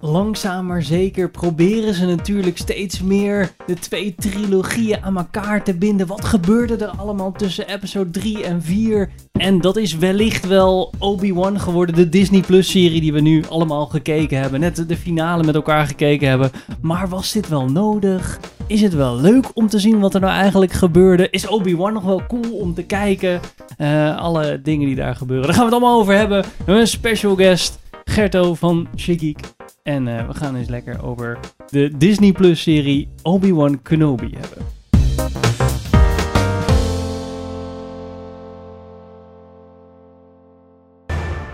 langzaam maar zeker proberen ze natuurlijk steeds meer de twee trilogieën aan elkaar te binden. Wat gebeurde er allemaal tussen episode 3 en 4? En dat is wellicht wel Obi-Wan geworden, de Disney Plus serie die we nu allemaal gekeken hebben. Net de finale met elkaar gekeken hebben. Maar was dit wel nodig? Is het wel leuk om te zien wat er nou eigenlijk gebeurde? Is Obi-Wan nog wel cool om te kijken? Eh, alle dingen die daar gebeuren. Daar gaan we het allemaal over hebben. We hebben een special guest, Gerto van Shigik. En eh, we gaan eens lekker over de Disney Plus serie Obi-Wan Kenobi hebben.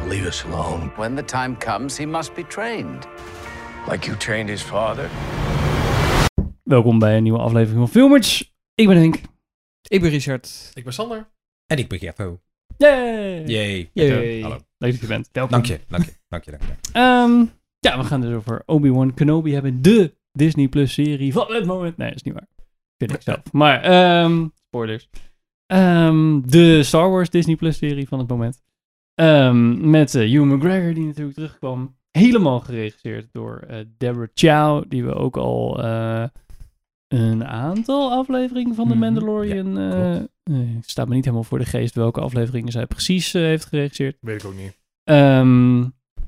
Leave us alone. When the time comes, he must be trained. Like you trained his father. Welkom bij een nieuwe aflevering van Filmers. Ik ben Henk. Ik ben Richard. Ik ben Sander. En ik ben Gerto. Yay! Yay. Yay. Hallo. Leuk dat je bent. Welkom. Dank je, dank je, dank je, dank je. Ehm, ja, we gaan dus over Obi-Wan Kenobi hebben. De Disney Plus serie van het moment. Nee, dat is niet waar. Vind ik zelf. Maar, ehm, spoilers. Ehm, de Star Wars Disney Plus serie van het moment. Ehm, met uh, Hugh McGregor die natuurlijk terugkwam. Helemaal geregisseerd door eh, Deborah Chow. Die we ook al eh, een aantal afleveringen van The Mhm, Mandalorian... ja, eh klopt. eh, staat me niet helemaal voor de geest welke afleveringen zij precies eh, heeft geregisseerd. Weet ik ook niet. Ehm,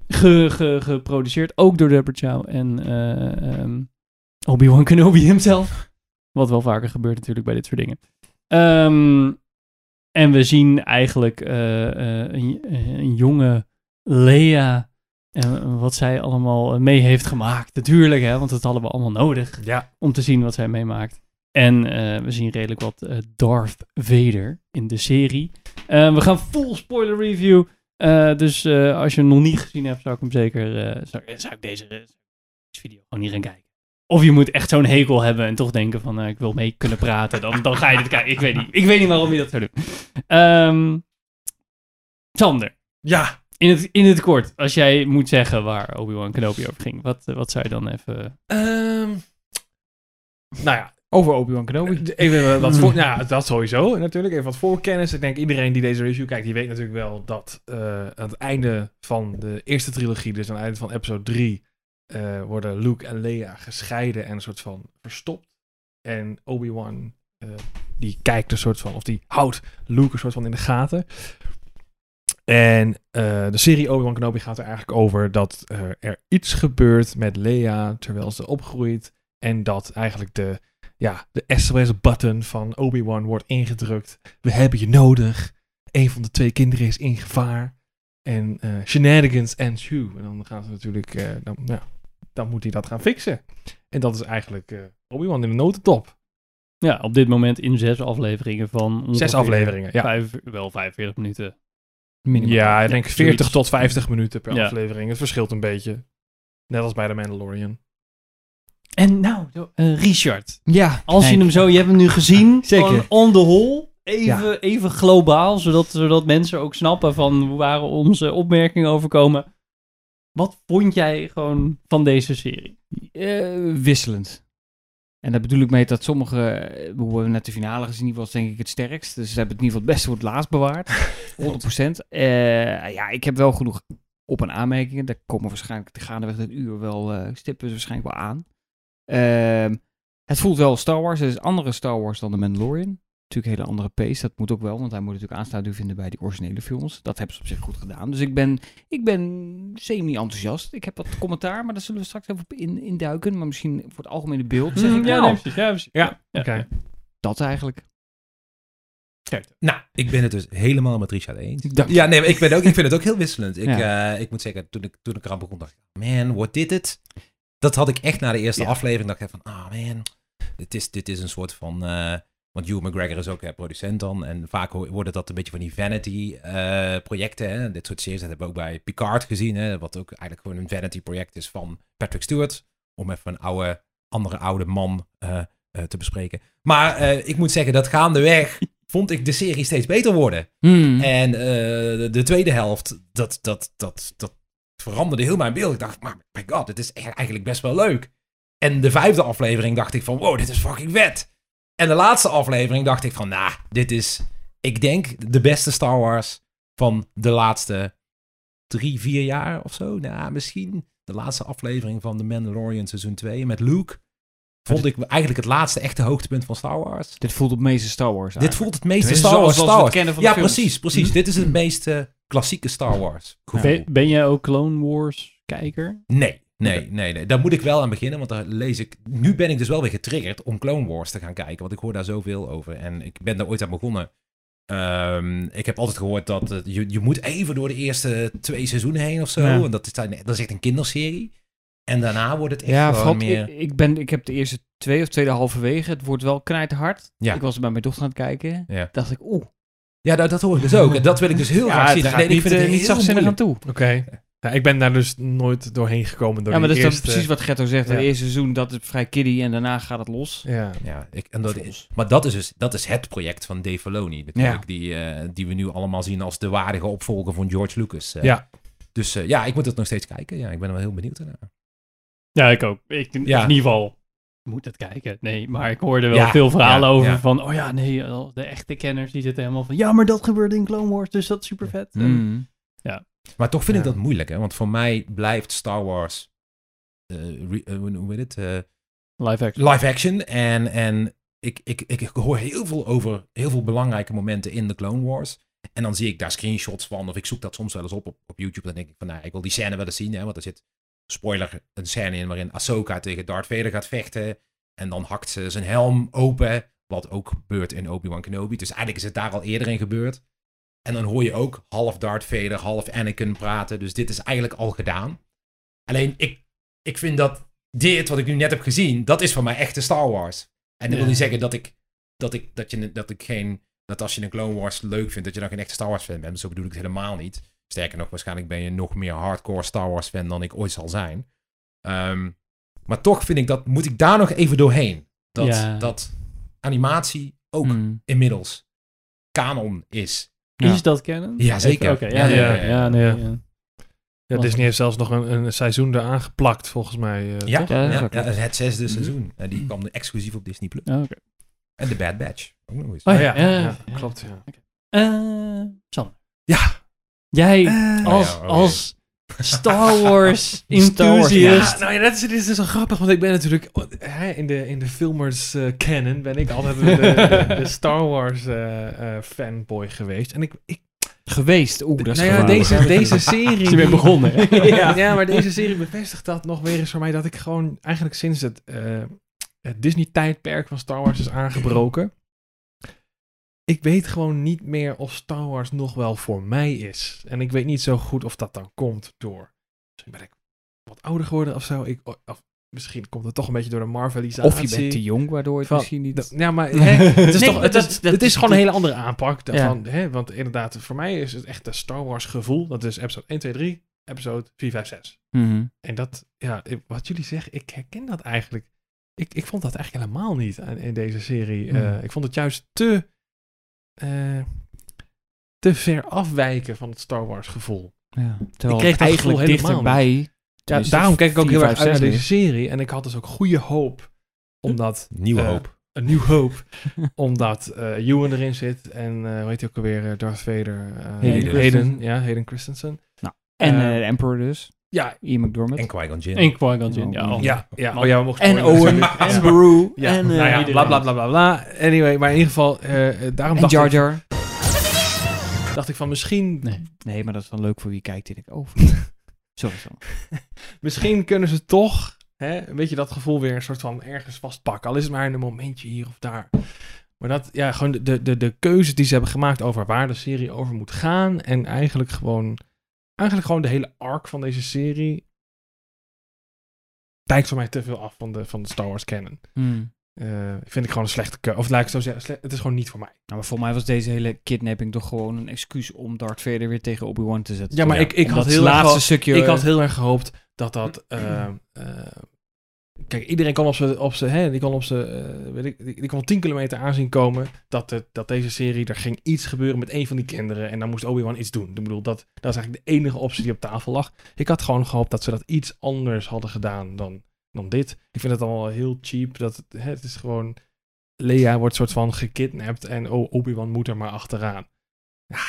ge, ge- geproduceerd ook door Deborah Chow en eh, ehm, Obi-Wan Kenobi himself. Wat wel vaker gebeurt natuurlijk bij dit soort dingen. Ehm, en we zien eigenlijk eh, eh, een, een jonge Leia en wat zij allemaal mee heeft gemaakt. Natuurlijk, hè, want dat hadden we allemaal nodig Ja. om te zien wat zij meemaakt. En eh, we zien redelijk wat eh, Darth Vader in de serie. Eh, we gaan full spoiler review. Eh, dus eh, als je hem nog niet gezien hebt, zou ik hem zeker. eh, zou, zou ik deze eh, video gewoon niet gaan kijken. Of je moet echt zo'n hekel hebben en toch denken van eh, ik wil mee kunnen praten. Dan, dan ga je dit kijken. Ik weet niet. Ik weet niet waarom je dat zou doen. Ehm Sander, Ja. In het, in het kort, als jij moet zeggen waar Obi-Wan Kenobi over ging, wat, eh, wat zou je dan even. Ehm nou ja. Over Obi-Wan Kenobi. d- Even wat voor... Nou, ja, dat sowieso natuurlijk. Even wat voorkennis. Ik denk iedereen die deze review kijkt, die weet natuurlijk wel dat eh, aan het einde van de eerste trilogie, dus aan het einde van episode 3, eh, worden Luke en Leia gescheiden en een soort van verstopt. En Obi-Wan, eh, die kijkt een soort van, of die houdt Luke een soort van in de gaten. En eh, de serie Obi-Wan Kenobi gaat er eigenlijk over dat eh, er iets gebeurt met Leia terwijl ze opgroeit. En dat eigenlijk de, ja, de SOS-button van Obi-Wan wordt ingedrukt. We hebben je nodig. Een van de twee kinderen is in gevaar. En eh, shenanigans and you. En dan gaan ze natuurlijk, dan, ja, dan moet hij dat gaan fixen. En dat is eigenlijk Obi-Wan in de notendop. Ja, op dit moment in zes afleveringen van. Zes afleveringen, ja. Vijf, wel 45 minuten. Ja, ik denk 40 zoiets. tot 50 minuten per Ja. aflevering. Het verschilt een beetje. Net als bij The Mandalorian. En nou, eh, Richard. Ja. Als je hem zo, je hebt hem nu gezien. Zeker. On the whole. Even, even globaal, zodat, zodat mensen ook snappen van waar onze opmerkingen over komen. Wat vond jij gewoon van deze serie? Eh, wisselend. En daar bedoel ik mee dat sommige, eh, hoe we net de finale gezien, die was denk ik het sterkst. Dus ze hebben het in ieder geval het beste voor het laatst bewaard. 100%. Eh, ja, ik heb wel genoeg op- en aanmerkingen. Daar komen waarschijnlijk de gaandeweg het uur wel, eh, stippen ze waarschijnlijk wel aan. Ehm, het voelt wel Star Wars. Het is andere Star Wars dan de Mandalorian. Natuurlijk een hele andere pace. Dat moet ook wel, want hij moet natuurlijk aansluiting vinden bij die originele films. Dat hebben ze op zich goed gedaan. Dus ik ben, ik ben semi-enthousiast. Ik heb wat commentaar, maar daar zullen we straks even op in, induiken. Maar misschien voor het algemene beeld zeg ik ja, nou, nee, precies. Ja, precies. Ja, oké. dat eigenlijk. Nou, ik ben het dus helemaal met Richard eens. Dank je. Ja, nee, maar ik, ben ook, ik vind het ook heel wisselend. Ik, Ja. eh, ik moet zeggen, toen ik, toen ik eraan begon, dacht ik, man, wordt dit het? Dat had ik echt na de eerste Ja. aflevering. dacht ik van, ah man, dit is, dit is een soort van... eh, want Hugh McGregor is ook eh, producent dan. En vaak worden dat een beetje van die vanity-projecten. hè Dit soort series dat hebben we ook bij Picard gezien. Hè? Wat ook eigenlijk gewoon een vanity-project is van Patrick Stewart. Om even een oude, andere oude man eh, eh, te bespreken. Maar eh, ik moet zeggen, dat gaandeweg vond ik de serie steeds beter worden. Hmm. En eh, de, de tweede helft, dat, dat, dat, dat veranderde heel mijn beeld. Ik dacht, maar my god, dit is e- eigenlijk best wel leuk. En de vijfde aflevering dacht ik van, wow, dit is fucking vet. En de laatste aflevering dacht ik van, nou, dit is, ik denk, de beste Star Wars van de laatste drie, vier jaar of zo. Nou, misschien de laatste aflevering van The Mandalorian seizoen 2 met Luke. Vond ik eigenlijk het laatste echte hoogtepunt van Star Wars. Dit voelt op meeste Star Wars Dit voelt het meeste Tenminste, Star Wars. zoals we Star het Wars. kennen van de Ja, films. precies, precies. Hm. Dit is het meest eh, klassieke Star Wars. Ben, ben jij ook Clone Wars kijker? Nee, nee, nee, nee. Daar moet ik wel aan beginnen, want daar lees ik... Nu ben ik dus wel weer getriggerd om Clone Wars te gaan kijken, want ik hoor daar zoveel over. En ik ben daar ooit aan begonnen. Ehm, ik heb altijd gehoord dat het- je, je moet even door de eerste twee seizoenen heen of zo. Ja. En dat is, dat is echt een kinderserie. En daarna wordt het echt Ja, gewoon vooral, meer... ik, ik, ben, ik heb de eerste twee of tweede halverwege. Het wordt wel knijterhard. Ja. Ik was er bij mijn dochter aan het kijken. Ja. Dacht ik, oeh. Ja, dat, dat hoor ik dus ook. En dat wil ik dus heel Ja, graag zien. Nee, ik vind het eh, niet zachtzinnig aan toe. Oké. Ja, ik ben daar dus nooit doorheen gekomen door Ja, maar dat is dan precies wat Gerto zegt. Ja. Het eerste seizoen, dat is vrij kiddie en daarna gaat het los. Ja. Ja, ik, en dat is, maar dat is dus dat is het project van Dave Filoni natuurlijk, die, eh, die we nu allemaal zien als de waardige opvolger van George Lucas. eh. Ja. Dus eh, ja, ik moet het nog steeds kijken. Ja, ik ben er wel heel benieuwd naar. Ja, ik ook. Ik, in Ja. ieder geval moet het kijken. Nee, maar ik hoorde wel Ja, veel verhalen ja, over ja. van, oh ja, nee, de echte kenners die zitten helemaal van, ja, maar dat gebeurde in Clone Wars, dus dat is super vet. Mm. Maar toch vind ik dat moeilijk, hè? Want voor mij blijft Star Wars eh, re- eh, hoe hoe heet het? eh, Live action. live action. En, en ik, ik, ik hoor heel veel over heel veel belangrijke momenten in de Clone Wars. En dan zie ik daar screenshots van, of ik zoek dat soms wel eens op op, op YouTube. Dan denk ik van, nou, ik wil die scène wel eens zien, hè, want er zit, spoiler, een scène in waarin Ahsoka tegen Darth Vader gaat vechten. En dan hakt ze zijn helm open, wat ook gebeurt in Obi-Wan Kenobi. Dus eigenlijk is het daar al eerder in gebeurd. En dan hoor je ook half Darth Vader, half Anakin praten. Dus dit is eigenlijk al gedaan. Alleen, ik, ik vind dat dit, wat ik nu net heb gezien, dat is voor mij echte Star Wars. En dat Ja. wil niet zeggen dat ik, dat ik, dat je, dat ik geen, dat als je een Clone Wars leuk vindt, dat je dan geen echte Star Wars fan bent. Zo bedoel ik het helemaal niet. Sterker nog, waarschijnlijk ben je nog meer hardcore Star Wars fan dan ik ooit zal zijn. Ehm, maar toch vind ik dat, moet ik daar nog even doorheen. Dat, Ja. dat animatie ook Mm. inmiddels kanon is. Ja. Is dat kennen? Ja, zeker. Oké, ja, Ja, ja, ja, ja, ja. nee, Ja. Disney heeft zelfs nog een, een seizoen eraan geplakt, volgens mij. eh, Ja, toch? Ja, het zesde Mhm. seizoen. En die kwam exclusief op Disney Plus. Ja, oké. En The Bad Batch. Ook nog eens. Oh Oh ja, ja, ja, ja, ja. klopt, ja. Eh. Ja. Jij Eh, als, als Star Wars enthusiast. Ja, nou ja, dat is, dit is dus wel grappig, want ik ben natuurlijk hè, in de, in de filmers eh, canon ben ik altijd de, de, de Star Wars eh, eh, fanboy geweest. En ik, ik Geweest. Oeh, dat is nou ja, deze, deze serie... Bent die- begonnen. hè? ja. ja, maar deze serie bevestigt dat nog weer eens voor mij dat ik gewoon eigenlijk sinds het, het Disney-tijdperk van Star Wars is aangebroken. Ik weet gewoon niet meer of Star Wars nog wel voor mij is. En ik weet niet zo goed of dat dan komt door. Misschien ben ik wat ouder geworden of zo. Ik, of misschien komt het toch een beetje door de Marvelisatie. Of je bent te jong, waardoor het Van- misschien niet... Dat- Ja, maar hè, het is, Nee, toch, het dat- is, dat het is is gewoon een hele andere aanpak. Ja. Hè, want inderdaad, voor mij is het echt een Star Wars gevoel. Dat is episode 1, 2, 3, episode 4, 5, 6. Mhm. En dat, ja, wat jullie zeggen, ik herken dat eigenlijk. Ik, ik vond dat eigenlijk helemaal niet in deze serie. Eh, ik vond het juist te, eh, te ver afwijken van het Star Wars gevoel. Ja. Terwijl kreeg het dat eigenlijk gevoel helemaal dichterbij... Ja, tenminste, daarom kijk ik ook heel erg uit naar deze serie. En ik had dus ook goede hoop. Omdat, Nieuwe Eh, hoop. een nieuw hoop. omdat eh Ewan erin zit. En eh hoe heet hij ook alweer? eh, Darth Vader. eh, Hayden Hayden, Christensen. ja, Hayden Christensen. En Eh, eh, de Emperor dus. Ja, Ian McDormand. En Qui-Gon Jinn. En Qui-Gon Jinn, ja. oh. ja. Oh ja, we mochten en Owen. En. Ja, en, nou eh, ja, bla bla bla bla bla. Anyway, maar in ieder geval, eh, eh, daarom En dacht, Jar ik, Jar. dacht ik van misschien, Nee. Nee, maar dat is dan leuk voor wie kijkt. En ik, oh, sorry, sorry. misschien kunnen ze toch, hè, weet je, dat gevoel weer een soort van ergens vastpakken. Al is het maar in een momentje hier of daar. Maar dat, ja, gewoon de, de, de keuzes die ze hebben gemaakt over waar de serie over moet gaan. En eigenlijk gewoon, eigenlijk gewoon de hele arc van deze serie. Wijkt voor mij te veel af van de, van de Star Wars canon. Hmm. Eh, vind ik gewoon een slechte keuze. Of laat ik het zo zeggen, het is gewoon niet voor mij. Nou, maar voor mij was deze hele kidnapping toch gewoon een excuus om Darth Vader weer tegen Obi-Wan te zetten. Ja, maar Ja. ik, ik had heel erg stukje... Ik had heel erg gehoopt dat dat. eh, eh, kijk, iedereen kon op zijn. Op hè, die kon op zijn. eh, weet ik, die, die kon 10 kilometer aanzien komen. Dat, dat deze serie. Er ging iets gebeuren met een van die kinderen. En dan moest Obi-Wan iets doen. Ik bedoel, dat, dat is eigenlijk de enige optie die op tafel lag. Ik had gewoon gehoopt dat ze dat iets anders hadden gedaan dan, dan dit. Ik vind het allemaal heel cheap. Dat het, hè, het is gewoon. Leia wordt soort van gekidnapt. En oh, Obi-Wan moet er maar achteraan. Ja,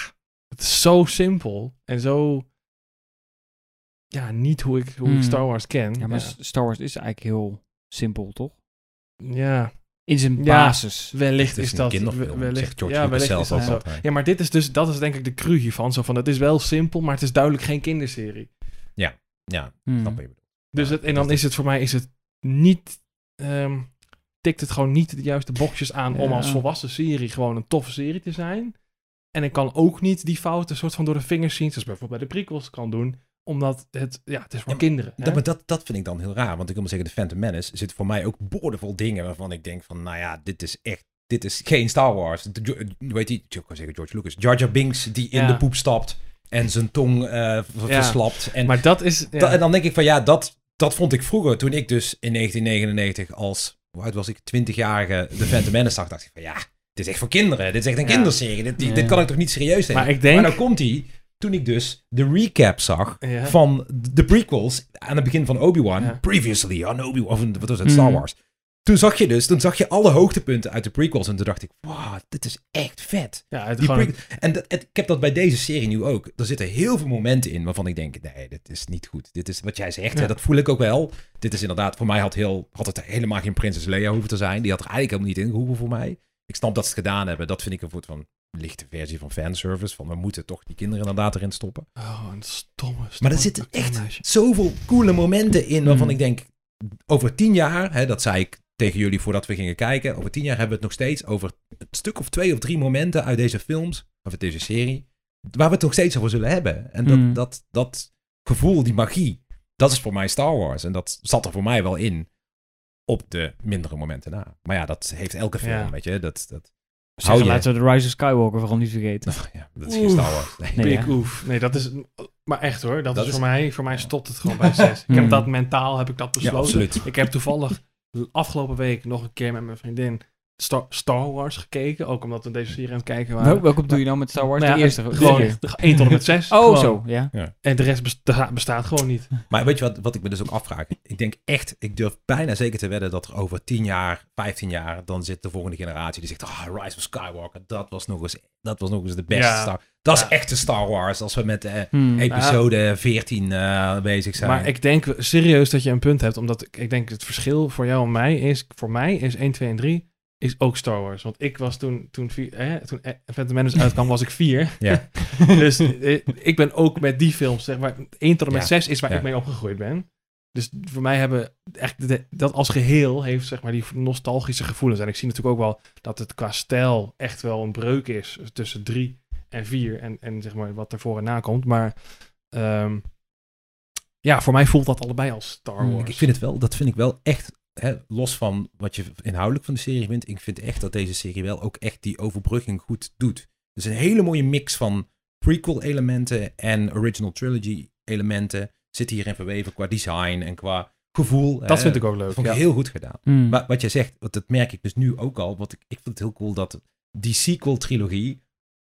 het is zo simpel. En zo ja, niet hoe ik, hoe ik Hmm. Star Wars ken. Ja, maar Star Wars is eigenlijk heel simpel, toch? ja, In zijn Ja. basis. wellicht is dat... kinderfilm, wellicht, zegt George ja, Lucas wellicht zelf is dat zo. Ja, maar dit is dus, dat is denk ik de cru hiervan. Zo van, het is wel simpel, maar het is duidelijk geen kinderserie. Ja, snap wat je bedoelt. Dus Ja, het, en dan is het voor mij is het niet... ehm, tikt het gewoon niet de juiste boxjes aan om Ja. als volwassen serie gewoon een toffe serie te zijn. En ik kan ook niet die fouten soort van door de vingers zien, zoals bijvoorbeeld bij de prequels kan doen. Omdat het, ja, het is voor Ja, kinderen. Dat, maar dat, dat vind ik dan heel raar. Want ik wil maar zeggen, de Phantom Menace zit voor mij ook boordevol dingen waarvan ik denk van, nou ja, dit is echt, dit is geen Star Wars. De, weet je, ik kan zeggen George Lucas, Jar Jar Binks die in Ja. de poep stapt en zijn tong eh, Ja. verslapt. En, maar dat is... en dan denk ik van, ja, dat, dat vond ik vroeger toen ik dus in 1999 als, hoe oud was ik, 20-jarige de Phantom Menace zag, dacht ik van, ja, dit is echt voor kinderen. Dit is echt een kinderserie. Dit, dit kan ik toch niet serieus nemen. maar ik denk... Maar nou komt hij, toen ik dus de recap zag Ja. van de prequels aan het begin van Obi-Wan, Ja. previously on Obi-Wan, of wat was het, Mm. Star Wars. Toen zag je dus, toen zag je alle hoogtepunten uit de prequels en toen dacht ik, wow, dit is echt vet. ja, Die gewoon, en dat, het- ik heb dat bij deze serie nu ook. Er zitten heel veel momenten in waarvan ik denk, nee, dit is niet goed. Dit is wat jij zegt, Ja. hè, dat voel ik ook wel. Dit is inderdaad, voor mij had, heel, had het helemaal geen Prinses Leia hoeven te zijn. Die had er eigenlijk helemaal niet in gehoeven voor mij. Ik snap dat ze het gedaan hebben. Dat vind ik een soort van lichte versie van fanservice. Van we moeten toch die kinderen inderdaad erin stoppen. Oh, een stomme, stomme Maar er zitten echt zoveel coole momenten in waarvan Mm. ik denk, over tien jaar, hè, dat zei ik tegen jullie voordat we gingen kijken, over tien jaar hebben we het nog steeds over een stuk of twee of drie momenten uit deze films, of uit deze serie, waar we het nog steeds over zullen hebben. En dat, Mm. dat, dat gevoel, die magie, dat is voor mij Star Wars. En dat zat er voor mij wel in op de mindere momenten na. Maar ja, dat heeft elke film, Ja. weet je. Dat, dat, Zeggen, Hou je- laten we de Rise of Skywalker vooral niet vergeten. ja, dat is geen Oeh. Star Wars. Nee. Nee, Big oef. Nee, dat is... Maar echt hoor, dat, Dat is is- voor mij... Voor mij stopt het gewoon bij zes. Ik heb Hmm. dat mentaal, heb ik dat Ja, besloten. absoluut. Ik heb toevallig afgelopen week nog een keer met mijn vriendin Star, Star Wars gekeken. Ook omdat we deze serie aan het kijken waren. Wel, welke bedoel je nou met Star Wars? Nou ja, de eerste? Gewoon de- de 1 tot en met 6. Oh, zo, ja. En de rest besta- bestaat gewoon niet. Maar weet je wat, wat ik me dus ook afvraag? Ik denk echt, ik durf bijna zeker te wedden dat er over 10 jaar, 15 jaar, dan zit de volgende generatie die zegt, ah, Rise of Skywalker, dat was nog eens, dat was nog eens de beste Ja. Star Dat Ja. is echte Star Wars, als we met eh, Hmm. episode 14 eh, bezig zijn. Maar ik denk serieus dat je een punt hebt. Omdat ik, ik denk het verschil voor jou en mij is... Voor mij is 1, 2 en 3 is ook Star Wars. Want ik was toen... Toen, vier, eh, toen eh, Phantom Menace uitkwam, was ik 4. Ja. dus eh, ik ben ook met die films, zeg maar... 1 tot en met Ja. 6 is waar Ja. ik mee opgegroeid ben. Dus voor mij hebben echt de- dat als geheel heeft zeg maar die nostalgische gevoelens. En ik zie natuurlijk ook wel dat het qua stijl echt wel een breuk is tussen 3 en 4 en, en zeg maar wat ervoor en na komt. Maar ehm, ja, voor mij voelt dat allebei als Star Hmm, Wars. Ik vind het wel, dat vind ik wel echt, hè, los van wat je inhoudelijk van de serie vindt, ik vind echt dat deze serie wel ook echt die overbrugging goed doet. Dus een hele mooie mix van prequel elementen en original trilogy elementen zit hierin verweven qua design en qua gevoel. dat vind ik ook leuk. Vond Ja. ik heel goed gedaan. Hmm. Maar wat jij zegt, want dat merk ik dus nu ook al. Wat ik, ik vind het heel cool dat die sequel-trilogie,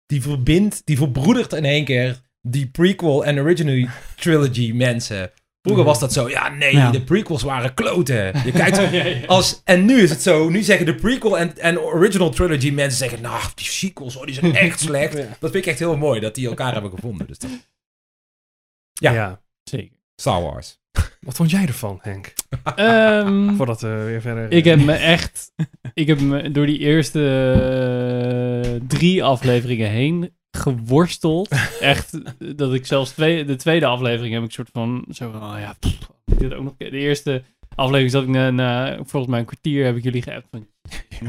die verbindt, die verbroedert in één keer die prequel en original trilogy mensen. Vroeger was dat zo, ja nee, Ja. de prequels waren kloten. Je kijkt als, en nu is het zo, nu zeggen de prequel en, en original trilogy mensen zeggen, nou, die sequels, oh, die zijn echt slecht. Ja. Dat vind ik echt heel mooi, dat die elkaar hebben gevonden. Dus dat, Ja. Ja. Zeker. Star Wars. Wat vond jij ervan, Henk? Ehm, Voordat we weer verder... ik heb me echt... Ik heb me door die eerste eh, drie afleveringen heen geworsteld. Echt, dat ik zelfs twee, de tweede aflevering heb ik soort van... Zo van, oh ja, pff, dit ook nog... De eerste aflevering zat ik na, na volgens mij een kwartier heb ik jullie geappt van...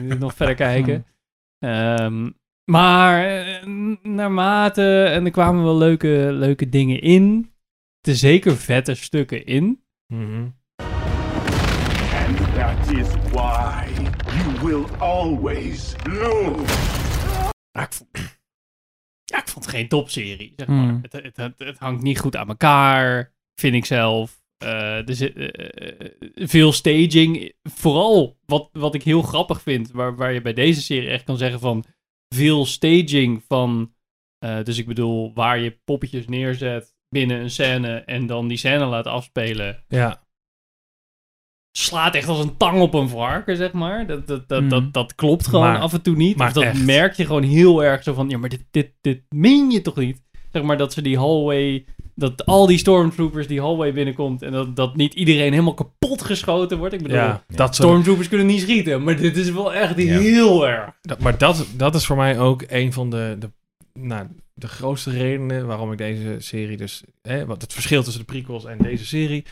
Moet nog verder kijken? Ehm, maar eh, naarmate... En er kwamen wel leuke, leuke dingen in. Er zeker vette stukken in. Mhm. And that is why you will always lose. Ja, ik vond, het geen topserie, zeg maar. Hmm. Het, het, het, het hangt niet goed aan elkaar, vind ik zelf. Eh, er zit eh, veel staging. Vooral wat, wat ik heel grappig vind, waar, waar je bij deze serie echt kan zeggen van... Veel staging van... eh, dus ik bedoel, waar je poppetjes neerzet binnen een scène en dan die scène laat afspelen Ja. Slaat echt als een tang op een varken, zeg maar. Dat, dat, dat, Mm. dat, dat klopt gewoon Maar- af en toe niet. maar of dat echt. merk je gewoon heel erg zo van... Ja, maar dit, dit, dit meen je toch niet? Zeg maar dat ze die hallway dat al die stormtroopers die hallway binnenkomt en dat, dat niet iedereen helemaal kapot geschoten wordt. Ik bedoel, Ja, dat stormtroopers kunnen niet schieten, maar dit is wel echt Ja. heel erg. Dat, maar dat, dat is voor mij ook een van de, de, nou, de grootste redenen waarom ik deze serie dus... Hè, wat het verschil tussen de prequels en deze serie...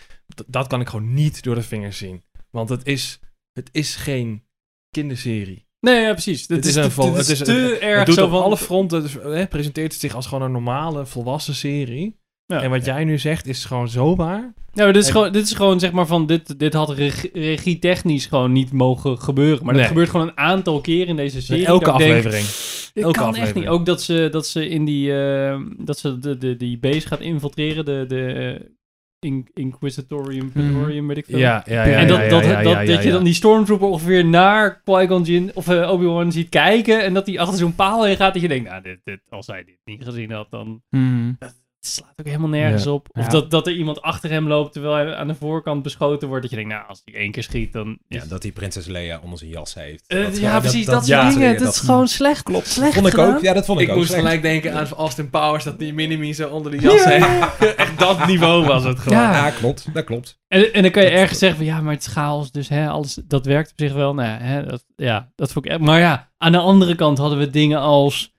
dat kan ik gewoon niet door de vingers zien. Want het is, het is geen kinderserie. Nee, ja, precies. Het Het is, een vol- het is te erg het doet zo op van... alle fronten, dus, hè, presenteert het zich als gewoon een normale, volwassen serie. Ja. En wat jij nu zegt is gewoon zo waar. Ja, maar dit is, En- gewoon, dit is gewoon zeg maar van, dit, dit had regie, regie-technisch gewoon niet mogen gebeuren. Maar Nee. dat gebeurt gewoon een aantal keer in deze serie. Elke dat ik denk, aflevering. Dit Elke kan echt aflevering. niet. Ook dat ze, dat ze in die, eh, dat ze de, de, die base gaat infiltreren, de, de eh, in, Inquisitorium, Praetorium, weet ik veel. Ja, ja, ja. en dat, ja, dat, ja, dat, ja, dat je dan die stormtrooper ongeveer naar Qui-Gon Jinn of eh, Obi-Wan ziet kijken en dat hij achter zo'n paal heen gaat dat je denkt, nou, dit, dit, als hij dit niet gezien had, dan Hmm. Het slaat ook helemaal nergens Ja. op. Of Ja. dat, dat er iemand achter hem loopt terwijl hij aan de voorkant beschoten wordt. Dat je denkt, nou, als hij één keer schiet, dan... Ja, dat die prinses Leia onder zijn jas heeft. Eh, Dat- ja, precies, dat, ja, soort dingen. dat- Dat, is gewoon slecht. Klopt, slecht vond ik gedaan. ook. Ja, dat vond ik, Ik ook. moest slecht. gelijk denken aan Austin Powers, dat die mini zo onder die jas heeft. Echt dat niveau was het gewoon. Ja. Ja, klopt. Dat klopt. En, en dan kan je ergens zeggen van, ja, maar het is chaos, dus hè, alles, dat werkt op zich wel. Nou, ja, hè, dat, ja, dat vond ik. Maar ja, aan de andere kant hadden we dingen als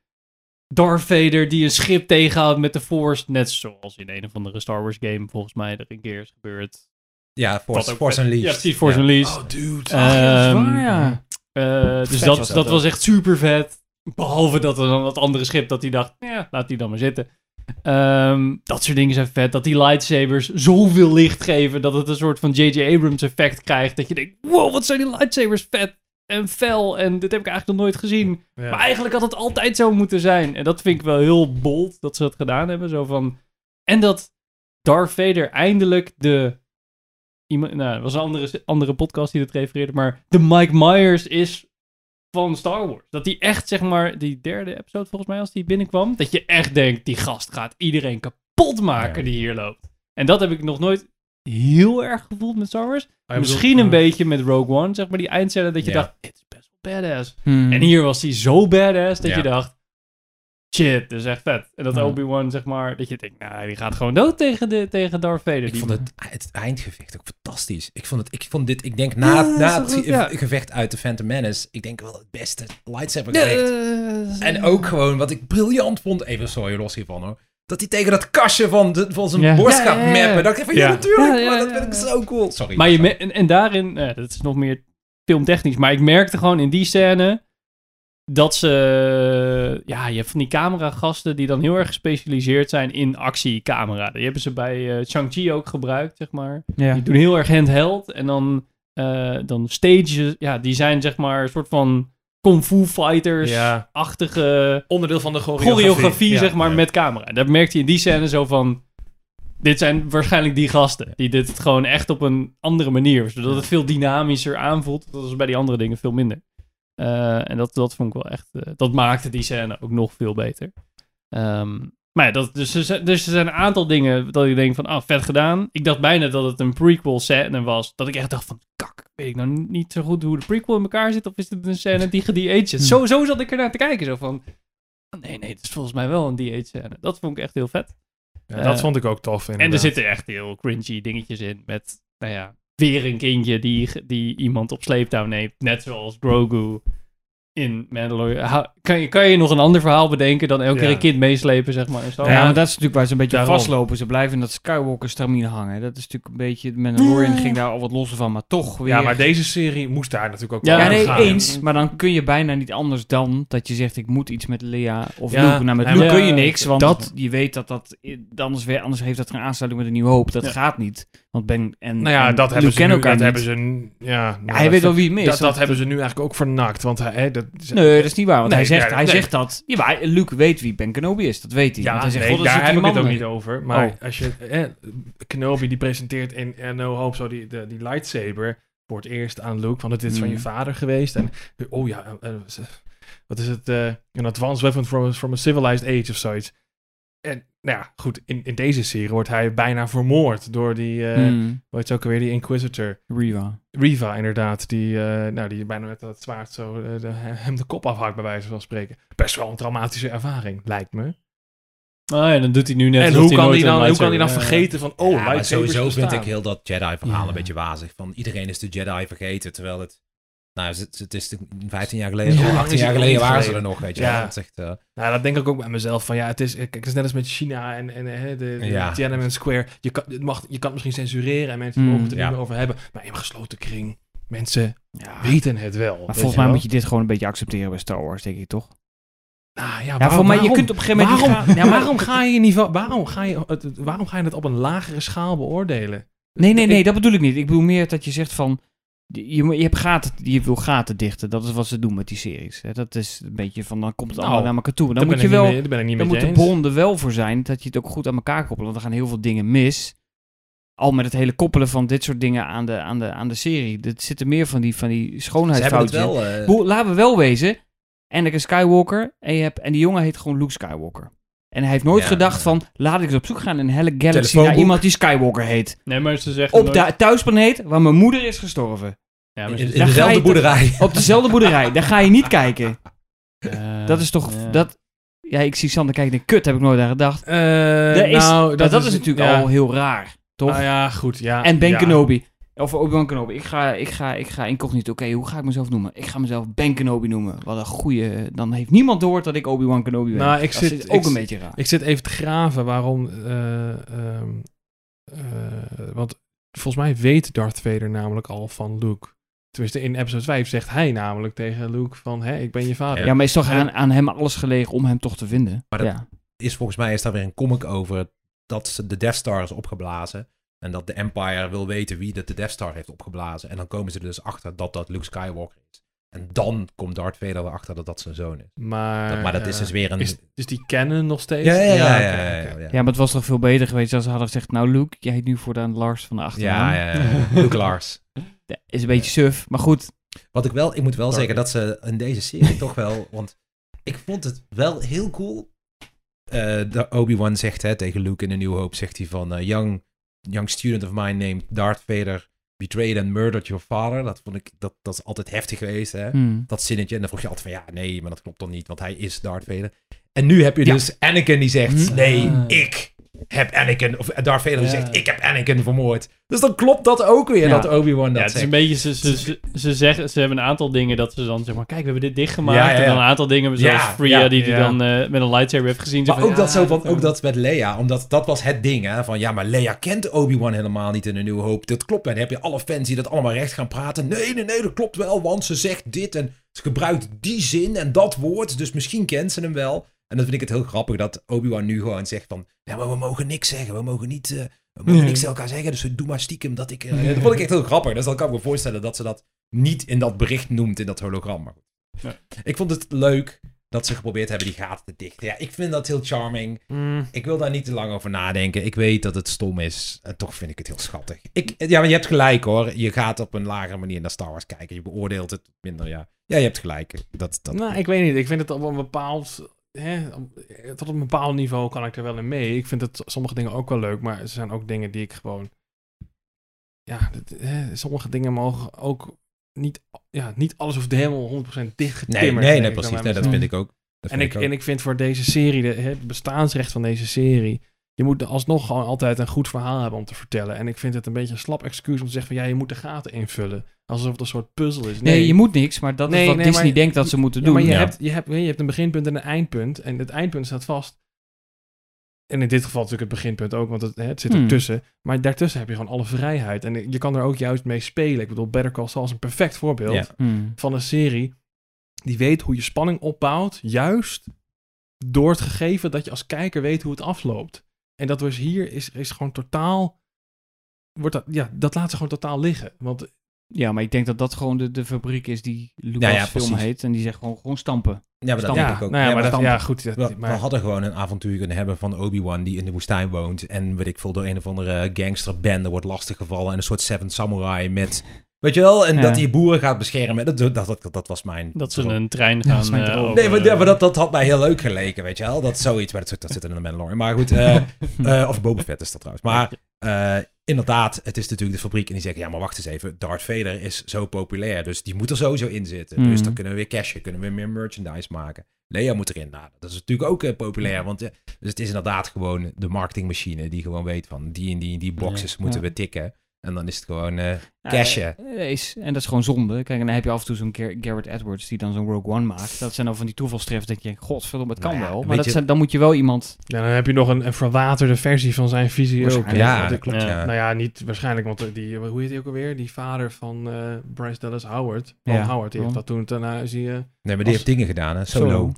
Darth Vader die een schip tegenhoudt met de Force. Net zoals in een of andere Star Wars game volgens mij er een keer is gebeurd. Ja, Force, Force Unleashed. Ja, precies, Force Ja. Unleashed. Oh, dude. Ehm, ja. Eh, dus Vet dat, was dat, dat was echt super vet. Behalve dat er dan dat andere schip dat hij dacht, ja, laat die dan maar zitten. Ehm, dat soort dingen zijn vet. Dat die lightsabers zoveel licht geven dat het een soort van J.J. Abrams effect krijgt. Dat je denkt, wow, wat zijn die lightsabers vet en fel. En dit heb ik eigenlijk nog nooit gezien. Ja. Maar eigenlijk had het altijd zo moeten zijn. En dat vind ik wel heel bold dat ze dat gedaan hebben. Zo van... En dat Darth Vader eindelijk de... Iemand, nou, dat was een andere, andere podcast die dat refereerde. Maar de Mike Myers is van Star Wars. Dat die echt, zeg maar, die derde episode volgens mij, als die binnenkwam. Dat je echt denkt, die gast gaat iedereen kapot maken Ja. die hier loopt. En dat heb ik nog nooit heel erg gevoeld met Star Wars. Misschien bedoelt, een eh, beetje met Rogue One, zeg maar, die eindscène dat je dacht, dit is best wel badass. Hmm. En hier was hij zo badass dat je dacht, shit, dat is echt vet. En dat. Obi-Wan, zeg maar, dat je denkt, nou, die gaat gewoon dood tegen, de, tegen Darth Vader. Ik Die- vond het, het eindgevecht ook fantastisch. Ik vond, het, ik vond dit, ik denk na, Ja, na het goed, ja. gevecht uit de Phantom Menace, ik denk wel het beste lightsaber gevecht. En ook gewoon wat ik briljant vond, even sorry los hiervan hoor, dat hij tegen dat kastje van, de, van zijn Ja. borst Ja, gaat ja, ja. mappen. Dat ik van, ja, Ja. natuurlijk, Ja, ja, maar dat vind ik ja. zo cool. Sorry. Maar je en, en daarin, nou, dat is nog meer filmtechnisch, maar ik merkte gewoon in die scène dat ze, ja, je hebt van die cameragasten die dan heel erg gespecialiseerd zijn in actiecamera. Die hebben ze bij eh Shang-Chi ook gebruikt, zeg maar. ja. Die doen heel erg handheld en dan, eh dan stages, ja, die zijn zeg maar een soort van kung fu fighters-achtige Onderdeel van de choreografie. choreografie, Ja. zeg maar, ja. met camera. En Dat merkte je in die scène zo van... Dit zijn waarschijnlijk die gasten. Die dit gewoon echt op een andere manier. Zodat het veel dynamischer aanvoelt. Dat was bij die andere dingen veel minder. Eh, en dat, dat vond ik wel echt... eh, dat maakte die scène ook nog veel beter. Ehm, maar ja, dat, dus, er zijn- dus er zijn een aantal dingen dat ik denk van... Ah, vet gedaan. Ik dacht bijna dat het een prequel scène was. Dat ik echt dacht van... Kak, weet ik nou niet zo goed hoe de prequel in elkaar zit? Of is dit een scène die gedeaged zit? Zo, zo zat ik ernaar te kijken. Zo van... "Ah, Nee, nee, het is volgens mij wel een de scène. Dat vond ik echt heel vet. Ja, dat Eh, vond ik ook tof. En er inderdaad. zitten echt heel cringy dingetjes in. Met, nou ja, weer een kindje die, die iemand op sleeptouw neemt. Net zoals Grogu in Mandalorian. Kan je, kan je nog een ander verhaal bedenken dan elke Ja. keer een kind meeslepen, zeg maar? Ja, maar dat is natuurlijk waar ze een beetje Daarom. vastlopen. Ze blijven in dat Skywalker-stramine hangen. Dat is natuurlijk een beetje... Mandalorian ging daar al wat losser van, maar toch weer... Ja, maar deze serie moest daar natuurlijk ook Ja, wel nee, gaan. eens. Maar dan kun je bijna niet anders dan dat je zegt: ik moet iets met Lea of Ja, Luke. Nou, met Luke kun je niks, want dat- je weet dat dat anders, weer, anders heeft dat geen aansluiting met een nieuwe hoop. Dat Ja. gaat niet. Want Ben en Nou ja, en dat Luke hebben ze kennen nu. elkaar Dat hebben ze. Ja, nou, Ja, hij dat- weet wel wie hem is. Dat, dat hebben ze nu eigenlijk ook vernakt. Want hij, hè, dat, Nee, dat is niet waar. Want Nee, hij, zegt, hij nee. zegt dat. Ja, maar Luke weet wie Ben Kenobi is. Dat weet hij. Ja, hij zegt, nee, "God, dat daar heb ik het ook man." niet over. Maar Oh. als je... Eh, Kenobi die presenteert in eh, No Hope zo die, de, die lightsaber voor het eerst aan Luke. Van dit is van je Mm. vader geweest. En oh ja, eh, eh, wat is het? een advanced weapon from, from a civilized age of zoiets. En nou ja, goed, in, in deze serie wordt hij bijna vermoord door die, eh Hmm, hoe heet ze ook alweer, die Inquisitor. Riva. Riva inderdaad, die, eh, nou, die bijna met dat zwaard zo eh, de, hem de kop afhakt bij wijze van spreken. Best wel een traumatische ervaring, lijkt me. Nou ja, dan doet hij nu net en hoe kan, hij dan, hoe kan hij dan vergeten van, oh, ja, maar sowieso vind ik heel dat Jedi-verhaal Ja. een beetje wazig. Van iedereen is de Jedi vergeten, terwijl het... Nou, het, het is de- 15 jaar geleden, Ja, of lang 18 is jaar geleden waren ze er nog, weet je Ja. Dat echt, eh, Nou, dat denk ik ook bij mezelf. Van ja, het is, kijk, het is net als met China en, en eh, de, de Ja. Tiananmen Square. Je kan, het mag, je kan het misschien censureren en mensen Mm, mogen het er ja. niet meer over hebben. Maar in een gesloten kring, mensen Ja. weten het wel. Maar volgens mij wel. moet je dit gewoon een beetje accepteren bij Star Wars, denk ik toch? Nou, Ja, voor mij, je kunt op een gegeven moment... waarom, gaan- waarom ga je niveau, waarom ga je, het, waarom ga je het op een lagere schaal beoordelen? Nee, nee, nee, Ik- dat bedoel ik niet. Ik bedoel meer dat je zegt van... Je, je, hebt gaten, je wil gaten dichten. Dat is wat ze doen met die series. Hè. Dat is een beetje van, dan komt het allemaal Nou, naar elkaar toe. Dan Daar moet je wel... mee- daar ben ik niet Dan moet de bron er wel voor zijn dat je het ook goed aan elkaar koppelt. Want er gaan heel veel dingen mis. Al met het hele koppelen van dit soort dingen aan de, aan de, aan de serie. Er zitten meer van die, van die schoonheidsfoutjes. eh, laten we wel wezen. Anakin Skywalker. En, je hebt, en die jongen heet gewoon Luke Skywalker. En hij heeft nooit Ja, gedacht van... Laat ik eens op zoek gaan in een hele galaxy naar iemand die Skywalker heet. Nee, maar ze zeggen Op nooit- de thuisplaneet waar mijn moeder is gestorven. Ja, maar in, ze in dezelfde je boerderij. Op dezelfde boerderij. Daar ga je niet kijken. Dat is toch... Ja. Dat, ja, ik zie Sander kijken en denk, kut, heb ik nooit aan gedacht. Eh, Dat is, nou, dat, dat is, natuurlijk ja. al heel raar, toch? Nou ja, goed, ja. en Ben ja. Kenobi. Of Obi-Wan Kenobi. Ik ga, ik ga, ik ga incognito. Oké, hoe ga ik mezelf noemen? Ik ga mezelf Ben Kenobi noemen. Wat een goeie... Dan heeft niemand door dat ik Obi-Wan Kenobi ben. Nou, ik dat zit- is ook ik- een beetje raar. Ik zit even te graven waarom. eh, ehm, eh, want volgens mij weet Darth Vader namelijk al van Luke. Tenminste, in episode 5 zegt hij namelijk tegen Luke van... Hé, ik ben je vader. ja, maar is toch aan, aan hem alles gelegen om hem toch te vinden? Maar dat- ja. is volgens mij is daar weer een comic over dat ze de Death Star is opgeblazen. En dat de Empire wil weten wie de, de Death Star heeft opgeblazen. En dan komen ze er dus achter dat dat Luke Skywalker is. En dan komt Darth Vader erachter dat dat zijn zoon is. Maar, Dat- maar dat is dus weer een... Is, is die kennen nog steeds? ja, ja, ja. ja, ja, oké. ja, ja, maar het was toch veel beter geweest als ze hadden gezegd... Nou, Luke, jij heet nu voortaan Lars van de achternaam. Ja, ja, ja. Luke Lars. Ja, Is een beetje suf, maar goed. Wat ik wel, ik moet wel zeggen dat ze in deze serie toch wel, want ik vond het wel heel cool. Eh, de Obi-Wan zegt hè, tegen Luke in de New Hope, zegt hij van, eh, young, young student of mine named Darth Vader betrayed and murdered your father. Dat vond ik, dat, dat is altijd heftig geweest, hè. Hmm. Dat zinnetje. En dan vroeg je altijd van, ja, nee, maar dat klopt dan niet, want hij is Darth Vader. En nu heb je Ja. dus Anakin die zegt, Hm. nee, Ah. ik heb Anakin, of Darth Vader die Ja. zegt, ik heb Anakin vermoord. Dus dan klopt dat ook weer, Ja. dat Obi-Wan dat Ja, het is een beetje, ze, ze, ze, ze zeggen, ze hebben een aantal dingen dat ze dan zeg maar, kijk, we hebben dit dichtgemaakt. Ja, ja, ja. En dan een aantal dingen, zoals Ja, Freya, ja, die die ja. dan eh, met een lightsaber heeft gezien. Zo Maar van, ook ja, dat zo van, ook dat met Leia, omdat dat was het ding, hè, van ja, maar Leia kent Obi-Wan helemaal niet in de New Hope. Dat klopt, en dan heb je alle fans die dat allemaal recht gaan praten. Nee, nee, nee, dat klopt wel, want ze zegt dit en ze gebruikt die zin en dat woord, dus misschien kent ze hem wel. En dan vind ik het heel grappig dat Obi-Wan nu gewoon zegt van, ja, maar we mogen niks zeggen, we mogen niet, eh, we mogen niks tegen elkaar zeggen, dus doe maar stiekem dat ik... eh, dat vond ik echt heel grappig, dus dan kan ik me voorstellen dat ze dat niet in dat bericht noemt, in dat hologram. Maar. Ik vond het leuk dat ze geprobeerd hebben die gaten te dichten. Ja, ik vind dat heel charming. Mm, Ik wil daar niet te lang over nadenken. Ik weet dat het stom is. En toch vind ik het heel schattig. Ik, ja, maar je hebt gelijk hoor. Je gaat op een lagere manier naar Star Wars kijken. Je beoordeelt het minder, ja. Ja, je hebt gelijk. Dat, dat... Nou, ik weet niet. Ik vind het op een bepaald... Hè, op- tot op een bepaald niveau kan ik er wel in mee. Ik vind het sommige dingen ook wel leuk, maar er zijn ook dingen die ik gewoon... Ja, dat- hè, sommige dingen mogen ook niet... Ja, niet alles hoeft helemaal 100% dicht nee, nee, nee, precies. Nee, dat vind ik ook. Dat En vind ik, ook. en ik vind voor deze serie, de, het bestaansrecht van deze serie, je moet alsnog gewoon altijd een goed verhaal hebben om te vertellen. En ik vind het een beetje een slap excuus om te zeggen van ja, je moet de gaten invullen. Alsof het een soort puzzel is. Nee, je moet niks, maar dat Nee, is wat nee, Disney maar- denkt dat ze moeten Ja, doen. maar je, Ja. hebt, je, hebt, je hebt een beginpunt en een eindpunt. En het eindpunt staat vast. En in dit geval natuurlijk het beginpunt ook, want het, hè, het zit Hmm. ertussen. Maar daartussen heb je gewoon alle vrijheid. En je kan er ook juist mee spelen. Ik bedoel, Better Call Saul is een perfect voorbeeld Ja. Hmm. van een serie die weet hoe je spanning opbouwt, juist door het gegeven dat je als kijker weet hoe het afloopt. En dat was hier is, is gewoon totaal, wordt dat, ja, dat laat ze gewoon totaal liggen. Want Ja, maar ik denk dat dat gewoon de, de fabriek is die Lucasfilm ja, precies. heet. En die zegt gewoon, gewoon stampen. ja, maar dat Stamp. denk ja, ik ook. nou ja, Ja, maar maar dat, dan- ja, goed. Dat, We, maar, we hadden gewoon een avontuur kunnen hebben van Obi-Wan die in de woestijn woont. En weet ik veel, door een of andere gangsterbende wordt lastiggevallen. En een soort Seven Samurai met... Weet je wel? En Ja. dat hij boeren gaat beschermen. Dat, dat, dat, dat, dat was mijn... Dat ze droom. een trein gaan... eh, over- Nee, maar, ja, maar dat, dat had mij heel leuk geleken, weet je wel. Dat is zoiets, maar dat, zit- dat zit in de Mandalorian. Maar goed, eh, eh, of Boba Fett is dat trouwens. Maar eh, inderdaad, het is natuurlijk de fabriek. En die zeggen, ja, maar wacht eens even. Darth Vader is zo populair, dus die moet er sowieso in zitten. Mhm. Dus dan kunnen we weer cashen, kunnen we weer meer merchandise maken. Leia moet erin. Nou, dat is natuurlijk ook populair. Want dus het is inderdaad gewoon de marketingmachine die gewoon weet van die en die en die boxes moeten Ja. we tikken. En dan is het gewoon eh Ja, cashen. eh, is, en dat is gewoon zonde. Kijk, en dan heb je af en toe zo'n Gar- Garrett Edwards die dan zo'n Rogue One maakt. Dat zijn dan van die toevalstreffers. denk je, godverdomme, het kan Nou ja, wel. Maar dat je- zijn, dan moet je wel iemand... Ja, dan heb je nog een, een verwaterde versie van zijn visie ook. Ja, dat klopt. ja. Nou ja, niet waarschijnlijk, want die, hoe heet hij ook alweer? Die vader van eh, Bryce Dallas Howard. Ron Ja, Howard, die heeft dat toen daarna hij... eh, Nee, maar die Als- heeft dingen gedaan, hè? Solo. Solo.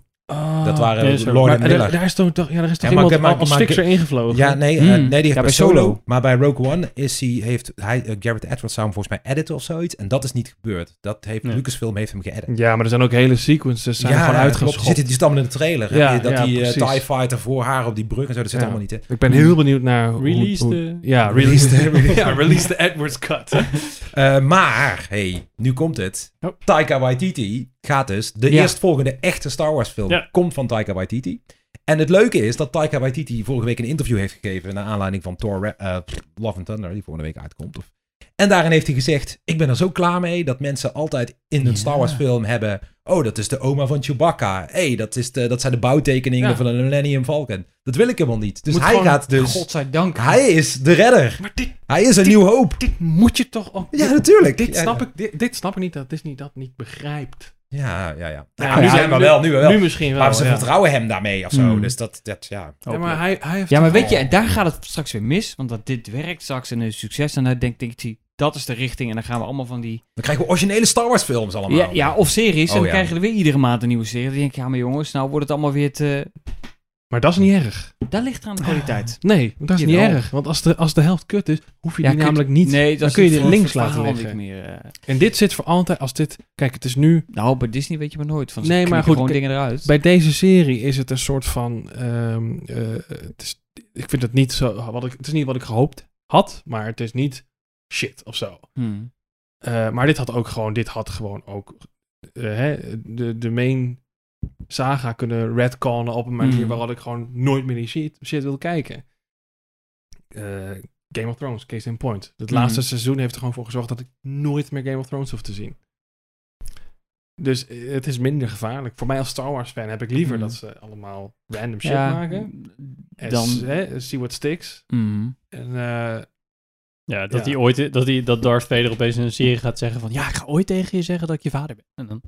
Dat waren nee, sorry. Lord maar en er- Miller. daar is toch, toch- ja, er is toch Ja, iemand maar- als maar- fixer ingevlogen? Ja, nee, eh, Hmm. nee die heeft Ja, bij Solo. Solo. Maar bij Rogue One is hij, heeft hij, eh, Garrett Edwards zou hem volgens mij editen of zoiets. En dat is niet gebeurd. Dat heeft. Lucasfilm heeft hem geëdit. Ja, maar er zijn ook hele sequences zijn gewoon uitgeschopt. Die zit, die stammen in de trailer. Ja, je dat ja, die eh. TIE Fighter voor haar op die brug en zo, dat zit Ja. allemaal niet in. Ik ben heel benieuwd naar... hoe- Release hoe- de- Ja, release de, ja, release de Edwards cut. Eh, maar, hey, nu komt het. Oh. Taika Waititi gaat dus... De Ja. eerstvolgende echte Star Wars film Ja. komt van Taika Waititi. En het leuke is dat Taika Waititi vorige week een interview heeft gegeven... naar aanleiding van Thor eh, Love and Thunder, die volgende week uitkomt. Of... En daarin heeft hij gezegd... Ik ben er zo klaar mee dat mensen altijd in een Ja. Star Wars film hebben... Oh, dat is de oma van Chewbacca. hey, dat, is de, dat zijn de bouwtekeningen Ja. van de Millennium Falcon. Dat wil ik helemaal niet. Dus Moet hij gewoon- gaat dus... Godzijdank. Hij is de redder. Maar dit, Hij is een nieuw hoop. dit moet je toch ook... Ja, natuurlijk. Dit Ja, snap, ik, dit, dit snap ik niet, dat Disney dat niet begrijpt. Ja, ja, ja. Ja, Ja, nu zijn- nu- wel, nu wel. Nu misschien wel, maar ze ja. vertrouwen hem daarmee of zo. Hmm. Dus dat, dat ja. Ja, maar hij, hij heeft Ja, maar weet je, en daar gaat het straks weer mis. Want dat dit werkt straks en is succes. En dan denk ik, dat is de richting. En dan gaan we allemaal van die... Dan krijgen we originele Star Wars films allemaal. Ja, ja, of series. Oh, en dan ja. krijgen we weer iedere maand een nieuwe serie. Dan denk ik, ja, maar jongens, nou wordt het allemaal weer te... Maar dat is niet erg. Daar ligt eraan de kwaliteit. Nee, dat is niet erg. Want als de, als de helft kut is, hoef je Ja, die kut- namelijk niet... Nee, dat dan kun je het dit links laten liggen. meer... eh. En dit zit voor altijd, als dit... Kijk, het is nu... Nou, bij Disney weet je maar nooit. Van, Nee, maar goed, gewoon dingen eruit. Bij deze serie is het een soort van... ehm, eh, het is, ik vind het niet zo... Wat ik, het is niet wat ik gehoopt had, maar het is niet shit of zo. Hmm. Eh, maar dit had ook gewoon... Dit had gewoon ook... eh, hè, de, de main saga kunnen redconnen op een manier Mm. waarop ik gewoon nooit meer die shit, shit wil kijken. Eh, Game of Thrones, case in point. Het Mm. laatste seizoen heeft er gewoon voor gezorgd dat ik nooit meer Game of Thrones hoef te zien. Dus het is minder gevaarlijk. Voor mij als Star Wars fan heb ik liever Mm. dat ze allemaal random shit Ja, maken. En Dan... hè, see what sticks. Mm. En Ja, dat Ja. hij ooit, dat, hij, dat Darth Vader opeens in een serie gaat zeggen van, ja, ik ga ooit tegen je zeggen dat ik je vader ben. En dan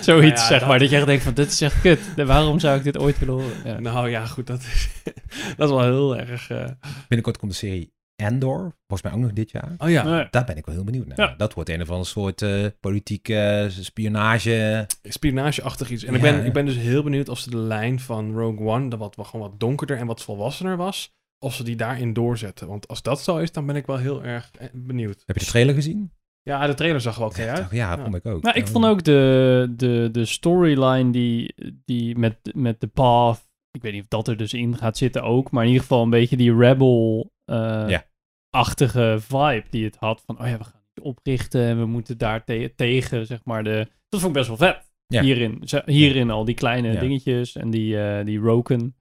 zoiets, Nou ja, zeg dat- maar, dat je echt denkt van, dit is echt kut. Waarom zou ik dit ooit willen horen? Ja. nou ja, goed, dat is, dat is wel heel erg... eh, Binnenkort komt de serie Andor. Volgens mij ook nog dit jaar. oh ja, Nee. Daar ben ik wel heel benieuwd naar. Ja. Dat wordt een of ander soort eh, politieke spionage. spionageachtig iets. En Ja, ik, ben, ik ben dus heel benieuwd of ze de lijn van Rogue One, dat wat, wat gewoon wat donkerder en wat volwassener was, of ze die daarin doorzetten. Want als dat zo is, dan ben ik wel heel erg eh, benieuwd. Heb je de trailer gezien? Ja, de trailer zag er wel oké uit. Ja, Ja. vond ik ook. Nou, ik vond ook de, de, de storyline die, die met, met de path, ik weet niet of dat er dus in gaat zitten ook, maar in ieder geval een beetje die rebel-achtige vibe die het had. Van, oh ja, we gaan iets oprichten en we moeten daar te- tegen, zeg maar, de... Dat vond ik best wel vet. Ja. Hierin, hierin al die kleine Ja. dingetjes en die, eh die roken.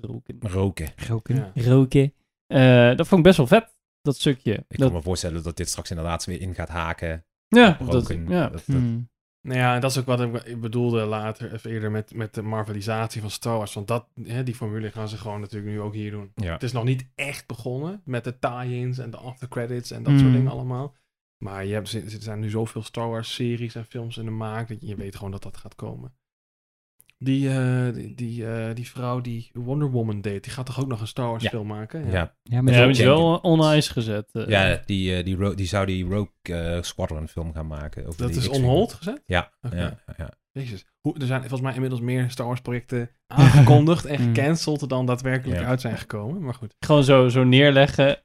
Roken. Roken. Roken. Ja. Roken. Eh, dat vond ik best wel vet, dat stukje. Ik dat, kan me voorstellen dat dit straks inderdaad weer in gaat haken. ja, op dat, roken. ja. Dat- dat- Hmm. Nou ja, en dat is ook wat ik- bedoelde later, of eerder met, met de marvelisatie van Star Wars. Want dat, hè, die formule gaan ze gewoon natuurlijk nu ook hier doen. Ja. Het is nog niet echt begonnen met de tie-ins en de aftercredits en dat Mm. soort dingen allemaal. Maar je hebt, er zijn nu zoveel Star Wars series en films in de maak dat je, je weet gewoon dat dat gaat komen. Die, eh, die, die, eh, die vrouw die Wonder Woman deed, die gaat toch ook nog een Star Wars Ja. film maken? Ja, Ja, Ja, met hebben Rogue ze wel on ice gezet. eh. ja die, eh, die, ro- die zou die Rogue eh, Squadron film gaan maken. Over Dat die is on hold gezet? Ja, ja, ja. Jezus. Hoe, er zijn volgens mij inmiddels meer Star Wars projecten aangekondigd en Mm. gecanceld dan daadwerkelijk Ja. uit zijn gekomen. Maar goed. Gewoon zo, zo neerleggen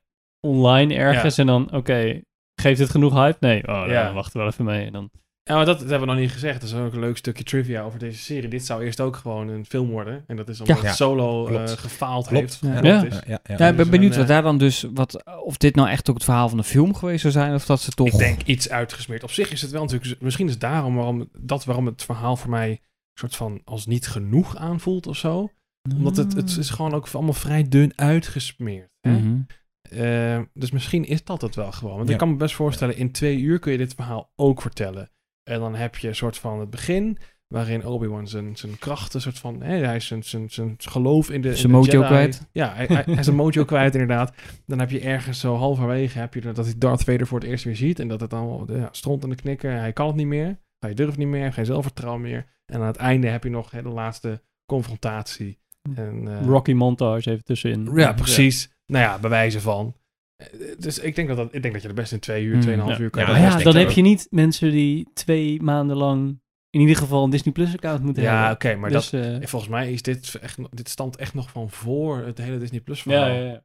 online ergens en dan, oké, geeft dit genoeg hype? Nee, oh, dan Ja. wachten we wel even mee. En dan, Ja, maar dat, dat hebben we nog niet gezegd. Dat is ook een leuk stukje trivia over deze serie. Dit zou eerst ook gewoon een film worden. En dat is omdat Ja. Solo eh, gefaald Klopt. heeft. Ja. Is- Ja, ja, ja. Ja, ik ben Dus benieuwd een, wat eh, daar dan dus, wat, of dit nou echt ook het verhaal van de film geweest zou zijn, of dat ze toch... Ik denk iets uitgesmeerd. Op zich is het wel natuurlijk... Misschien is het daarom waarom, dat waarom het verhaal voor mij... een soort van als niet genoeg aanvoelt of zo. Omdat het, het is gewoon ook allemaal vrij dun uitgesmeerd. Hè? Mhm. Eh, dus misschien is dat het wel gewoon. Want Ja. ik kan me best voorstellen, in twee uur kun je dit verhaal ook vertellen. En dan heb je een soort van het begin, Waarin Obi-Wan zijn, zijn krachten, soort van, hè, hij is zijn, zijn, zijn geloof in de. in Zijn de mojo Jedi- kwijt. Ja, hij, hij, hij is een mojo kwijt, inderdaad. Dan heb je ergens zo halverwege heb je dat hij Darth Vader voor het eerst weer ziet. En dat het dan ja, stront in de knikken. Hij kan het niet meer. Hij durft niet meer. Geen zelfvertrouwen meer. En aan het einde heb je nog hè, de laatste confrontatie. En, eh, Rocky montage even tussenin. ja, precies. Nou ja, bewijzen van. Eh, Dus ik denk dat, dat, ik denk dat je er best in twee uur, Hmm. tweeënhalf Ja. uur kan Ja, ja, dan heb je niet mensen die twee maanden lang in ieder geval een Disney Plus account moeten Ja, hebben. oké, maar dus, dat, eh, volgens mij is dit echt, nog- dit stand echt nog van voor het hele Disney Plus ja, verhaal. ja, ja.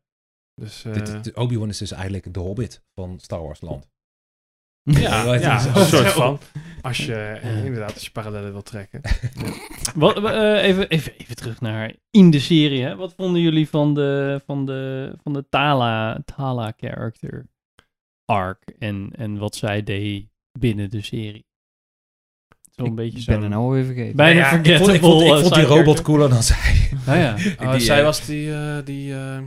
Dus, eh, Obi-Wan is dus eigenlijk de Hobbit van Star Wars land. ja, Ja, ja, het is een soort van. Als je, eh, inderdaad, als je parallellen wil trekken. Wat, eh, even, even, even terug naar in de serie. Hè. Wat vonden jullie van de, van de, van de Tala, Tala character arc en, en wat zij deed binnen de serie? Zo'n Ik beetje ben zo. er nou alweer vergeten. Bijna Ja, ik vond, ik forgettable. vond, ik vond die robot cooler dan zij. Ah, ja. Oh, Die, zij eh, was die... eh, die eh,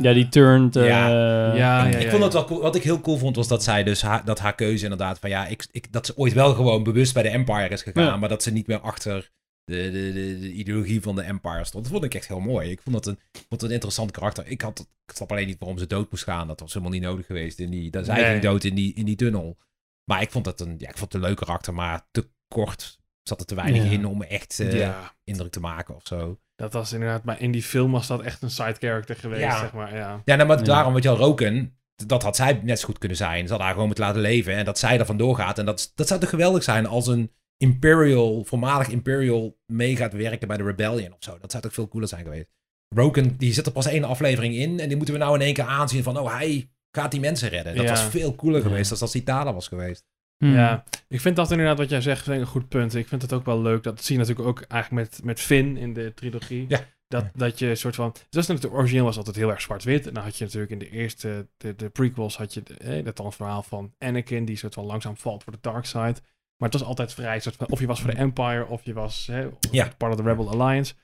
ja, die turned. eh, Ja. ja, ja, ik vond wel cool. Wat ik heel cool vond was dat zij dus haar, dat haar keuze inderdaad van ja, ik, ik, dat ze ooit wel gewoon bewust bij de Empire is gegaan, Ja. maar dat ze niet meer achter de, de, de, de ideologie van de Empire stond. Dat vond ik echt heel mooi. Ik vond het een, vond het een interessant karakter. Ik, had, ik snap alleen niet waarom ze dood moest gaan. Dat was helemaal niet nodig geweest. In die, dat zij Nee. ging dood in die, in die tunnel. Maar ik vond het een, ja, ik vond het een leuk karakter, maar te kort zat er te weinig Ja. in om echt eh, ja, indruk te maken of zo. Dat was inderdaad... Maar in die film was dat echt een side character geweest, Ja. zeg maar. Ja. Ja, nou, maar Ja. daarom, wat je al roken, dat had zij net zo goed kunnen zijn. Ze hadden haar gewoon moeten laten leven en dat zij er vandoor gaat. En dat, dat zou toch geweldig zijn als een Imperial, voormalig Imperial, mee gaat werken bij de Rebellion of zo. Dat zou toch veel cooler zijn geweest. Roken, die zit er pas één aflevering in en die moeten we nou in één keer aanzien van, oh, hij gaat die mensen redden. Dat Ja. was veel cooler geweest dan als die Tala was geweest. Hmm. Ja, ik vind dat inderdaad wat jij zegt een goed punt. Ik vind het ook wel leuk. Dat zie je natuurlijk ook eigenlijk met, met Finn in de trilogie. Ja. Dat, dat je een soort van... Dus het origineel was altijd heel erg zwart-wit. En dan had je natuurlijk in de eerste, de, de prequels, had je de, eh, dat dan verhaal van Anakin, die soort van langzaam valt voor de dark side. Maar het was altijd vrij, soort van, of je was voor de Empire, of je was hè, Ja. part of the Rebel Alliance.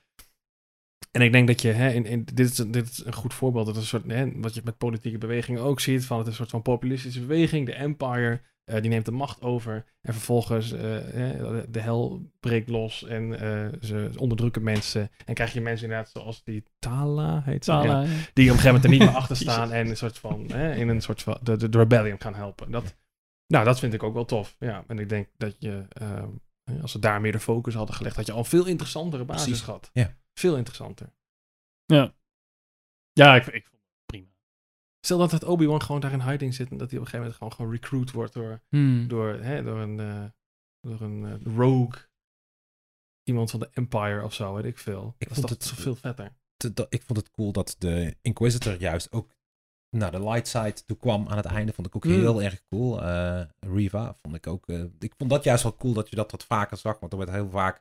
En ik denk dat je, hè, in, in, dit, is, een- dit is een goed voorbeeld, dat is een soort, hè, wat je met politieke bewegingen ook ziet, van het is een soort van populistische beweging, de Empire, eh, die neemt de macht over en vervolgens eh, de hel breekt los en eh, ze onderdrukken mensen. En krijg je mensen inderdaad zoals die Tala, heet? Ja, Tala, ja. die op een gegeven moment er niet meer achter staan en een soort van, in een soort van, de, de, de rebellion gaan helpen. Dat, nou, dat vind ik ook wel tof. Ja, en ik denk dat je, als ze daar meer de focus hadden gelegd, dat je al veel interessantere basis Precies, had. ja. Veel interessanter. Ja, ja ik, ik. Stel dat het Obi-Wan gewoon daar in hiding zit en dat hij op een gegeven moment gewoon, gewoon recruit wordt door, Hmm. door, hè, door een, eh, door een eh, rogue. Iemand van de Empire of zo, weet ik veel. Ik dat vond het- veel vetter. te- ik vond het cool dat de Inquisitor juist ook naar de light side toe kwam aan het einde. Vond ik ook Mm. heel erg cool. Eh, Riva vond ik ook. ik vond dat juist wel cool dat je dat wat vaker zag. Want er werd heel vaak.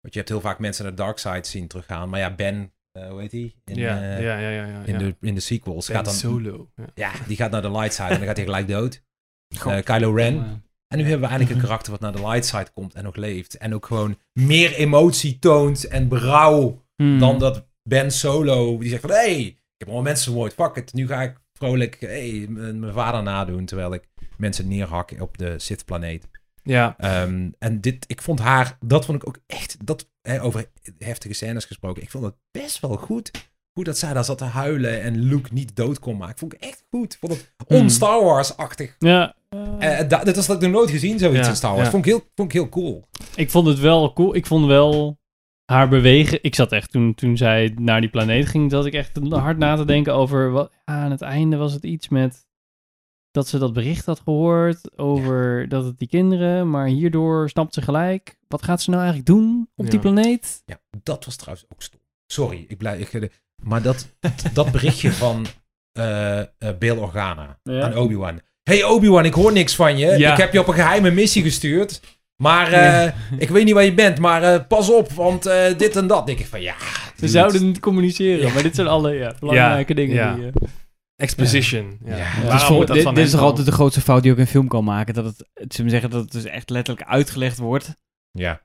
Want je hebt heel vaak mensen naar de dark side zien teruggaan. Maar ja, Ben, hoe heet die? In, ja, eh, ja, ja, ja, ja. in, de, in de sequels. Ben gaat dan, Solo. Ja. Ja, die gaat naar de light side en dan gaat hij gelijk dood. Eh, Kylo Ren. Ja. En nu hebben we eigenlijk een karakter wat naar de light side komt en ook leeft. En ook gewoon meer emotie toont en berouw Hmm. dan dat Ben Solo, die zegt van... Hé, hey, ik heb allemaal mensen vermoord, fuck it. Nu ga ik vrolijk hey, mijn vader nadoen, terwijl ik mensen neerhak op de Sith-planeet. Ja, Ehm, en dit, ik vond haar, dat vond ik ook echt, dat, hè, over heftige scènes gesproken, ik vond het best wel goed. Hoe dat zij daar zat te huilen en Luke niet dood kon maken. Vond ik echt goed. Vond het Hmm. on-Star Wars-achtig. Ja, da- dit was dat ik nog nooit gezien, zoiets Ja, in Star Wars. ja. Vond, ik heel, vond ik heel cool. ik vond het wel cool. Ik vond wel haar bewegen. Ik zat echt toen, toen zij naar die planeet ging, dat ik echt hard na te denken over wat. Aan het einde was het iets met dat ze dat bericht had gehoord over dat het die kinderen, maar hierdoor snapt ze gelijk. Wat gaat ze nou eigenlijk doen op die planeet? Ja, dat was trouwens ook stom. Sorry, ik blijf. Ik, maar dat, dat berichtje van eh eh Bail Organa Ja. aan Obi-Wan. Hey Obi-Wan, ik hoor niks van je. Ik heb je op een geheime missie gestuurd. Maar eh, ik weet niet waar je bent, maar eh, pas op, want eh, dit en dat. denk ik van ja. Ze zouden niet communiceren, maar dit zijn alle ja, belangrijke dingen. Die, eh, Exposition. Ja. Ja. Waarom Ja. Dus voor- dit, is toch altijd de grootste fout die ook een film kan maken. Dat het, we zeggen, dat het dus echt letterlijk uitgelegd wordt. Ja.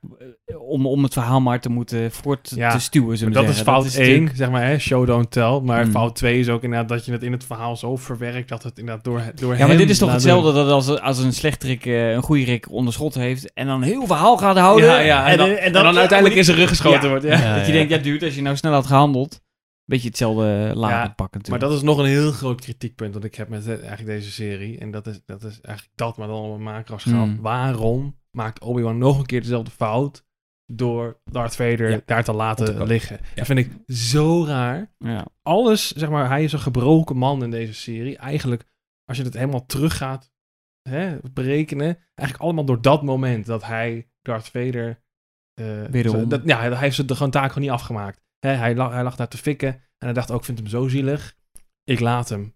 om, om het verhaal maar te moeten voort Ja, te stuwen. Maar dat is fout 1, natuurlijk- zeg maar, hè, show don't tell. Maar Mm. fout 2 is ook inderdaad dat je het in het verhaal zo verwerkt dat het inderdaad door, door Ja, maar dit is toch hetzelfde doen. dat als, als een slechterik eh, een goede rik onder schot heeft en dan een heel verhaal gaat houden. Ja, ja, en, dan, en dan, uiteindelijk in zijn rug geschoten Ja. wordt. Ja. dat je denkt, ja dude, als je nou snel had gehandeld, beetje hetzelfde laag Ja, pakken Maar natuurlijk. dat is nog een heel groot kritiekpunt dat ik heb met eh, eigenlijk deze serie. En dat is, dat is eigenlijk dat, maar dan op een macro-schaal. Mm. Waarom maakt Obi-Wan nog een keer dezelfde fout door Darth Vader Ja. daar te laten liggen? Ja. Dat vind ik zo raar. ja. Alles, zeg maar, hij is een gebroken man in deze serie. Eigenlijk, als je het helemaal terug gaat hè, berekenen, eigenlijk allemaal door dat moment dat hij Darth Vader... eh, zo- dat, ja, hij heeft zijn de gewoon taak gewoon niet afgemaakt. Hij, lag, hij lag daar te fikken en hij dacht ook, ik vind hem zo zielig. Ik laat hem.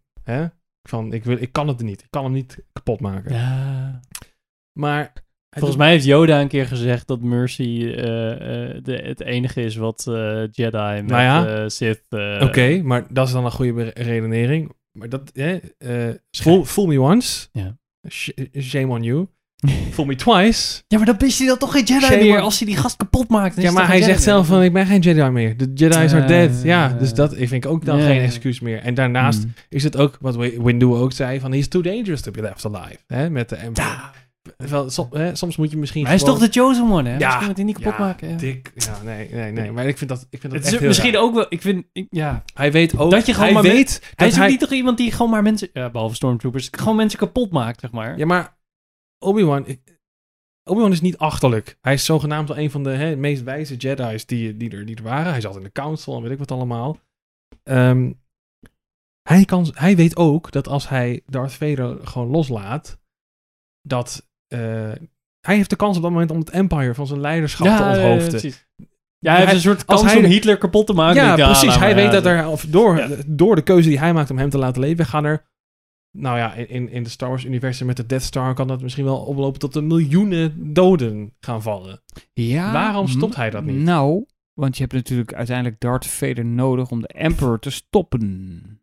Van, ik, wil, ik kan het niet. Ik kan hem niet kapot maken. Ja. Maar... Volgens doet- mij heeft Yoda een keer gezegd dat Mercy eh, eh, de, het enige is wat eh, Jedi met Nou ja. Sith... Oké, maar dat is dan een goede redenering. Maar dat, hè, fool, fool me once. Ja. Shame on you. fool me twice. Ja, maar dan is hij dan toch geen Jedi meer als hij die gast kapot maakt. Ja, maar hij zegt zelf van, ik ben geen Jedi meer. De Jedi's are Eh, dead. Ja, dus dat ik vind ik ook dan ja. geen excuus meer. En daarnaast Mm. is het ook, wat Wi- Windu ook zei, van he's too dangerous to be left alive. Hè, met de Emperor. Wel, som- hè, soms moet je misschien Maar hij is toch de chosen one, hè? Ja, Misschien moet hij niet kapot ja, maken. Ja. Dik. Ja, nee, nee, nee. Maar ik vind dat, ik vind dat Het echt is heel misschien raar. ook wel... Ik vind... ik- ja. Hij weet ook... Dat je gewoon hij maar weet Hij dat is ook niet toch iemand die gewoon maar mensen... Ja, behalve Stormtroopers. Gewoon mensen kapot maakt, zeg maar. Ja, maar Obi-Wan... ik- Obi-Wan is niet achterlijk. Hij is zogenaamd wel een van de hè, meest wijze Jedi's die, die, er, die er waren. Hij zat in de council en weet ik wat allemaal. Ehm, hij, kan, hij weet ook dat als hij Darth Vader gewoon loslaat, dat... eh, hij heeft de kans op dat moment om het empire van zijn leiderschap te ja, onthoofden. precies. Ja, hij heeft een soort kans hij om Hitler kapot te maken. Ja, precies. hij weet ja, dat er, of door, Ja. door de keuze die hij maakt om hem te laten leven, gaan er, nou ja, in- in, de Star Wars-universum met de Death Star kan dat misschien wel oplopen tot een miljoenen doden gaan vallen. Ja, Waarom stopt hij dat niet? Nou, want je hebt natuurlijk uiteindelijk Darth Vader nodig om de Emperor te stoppen.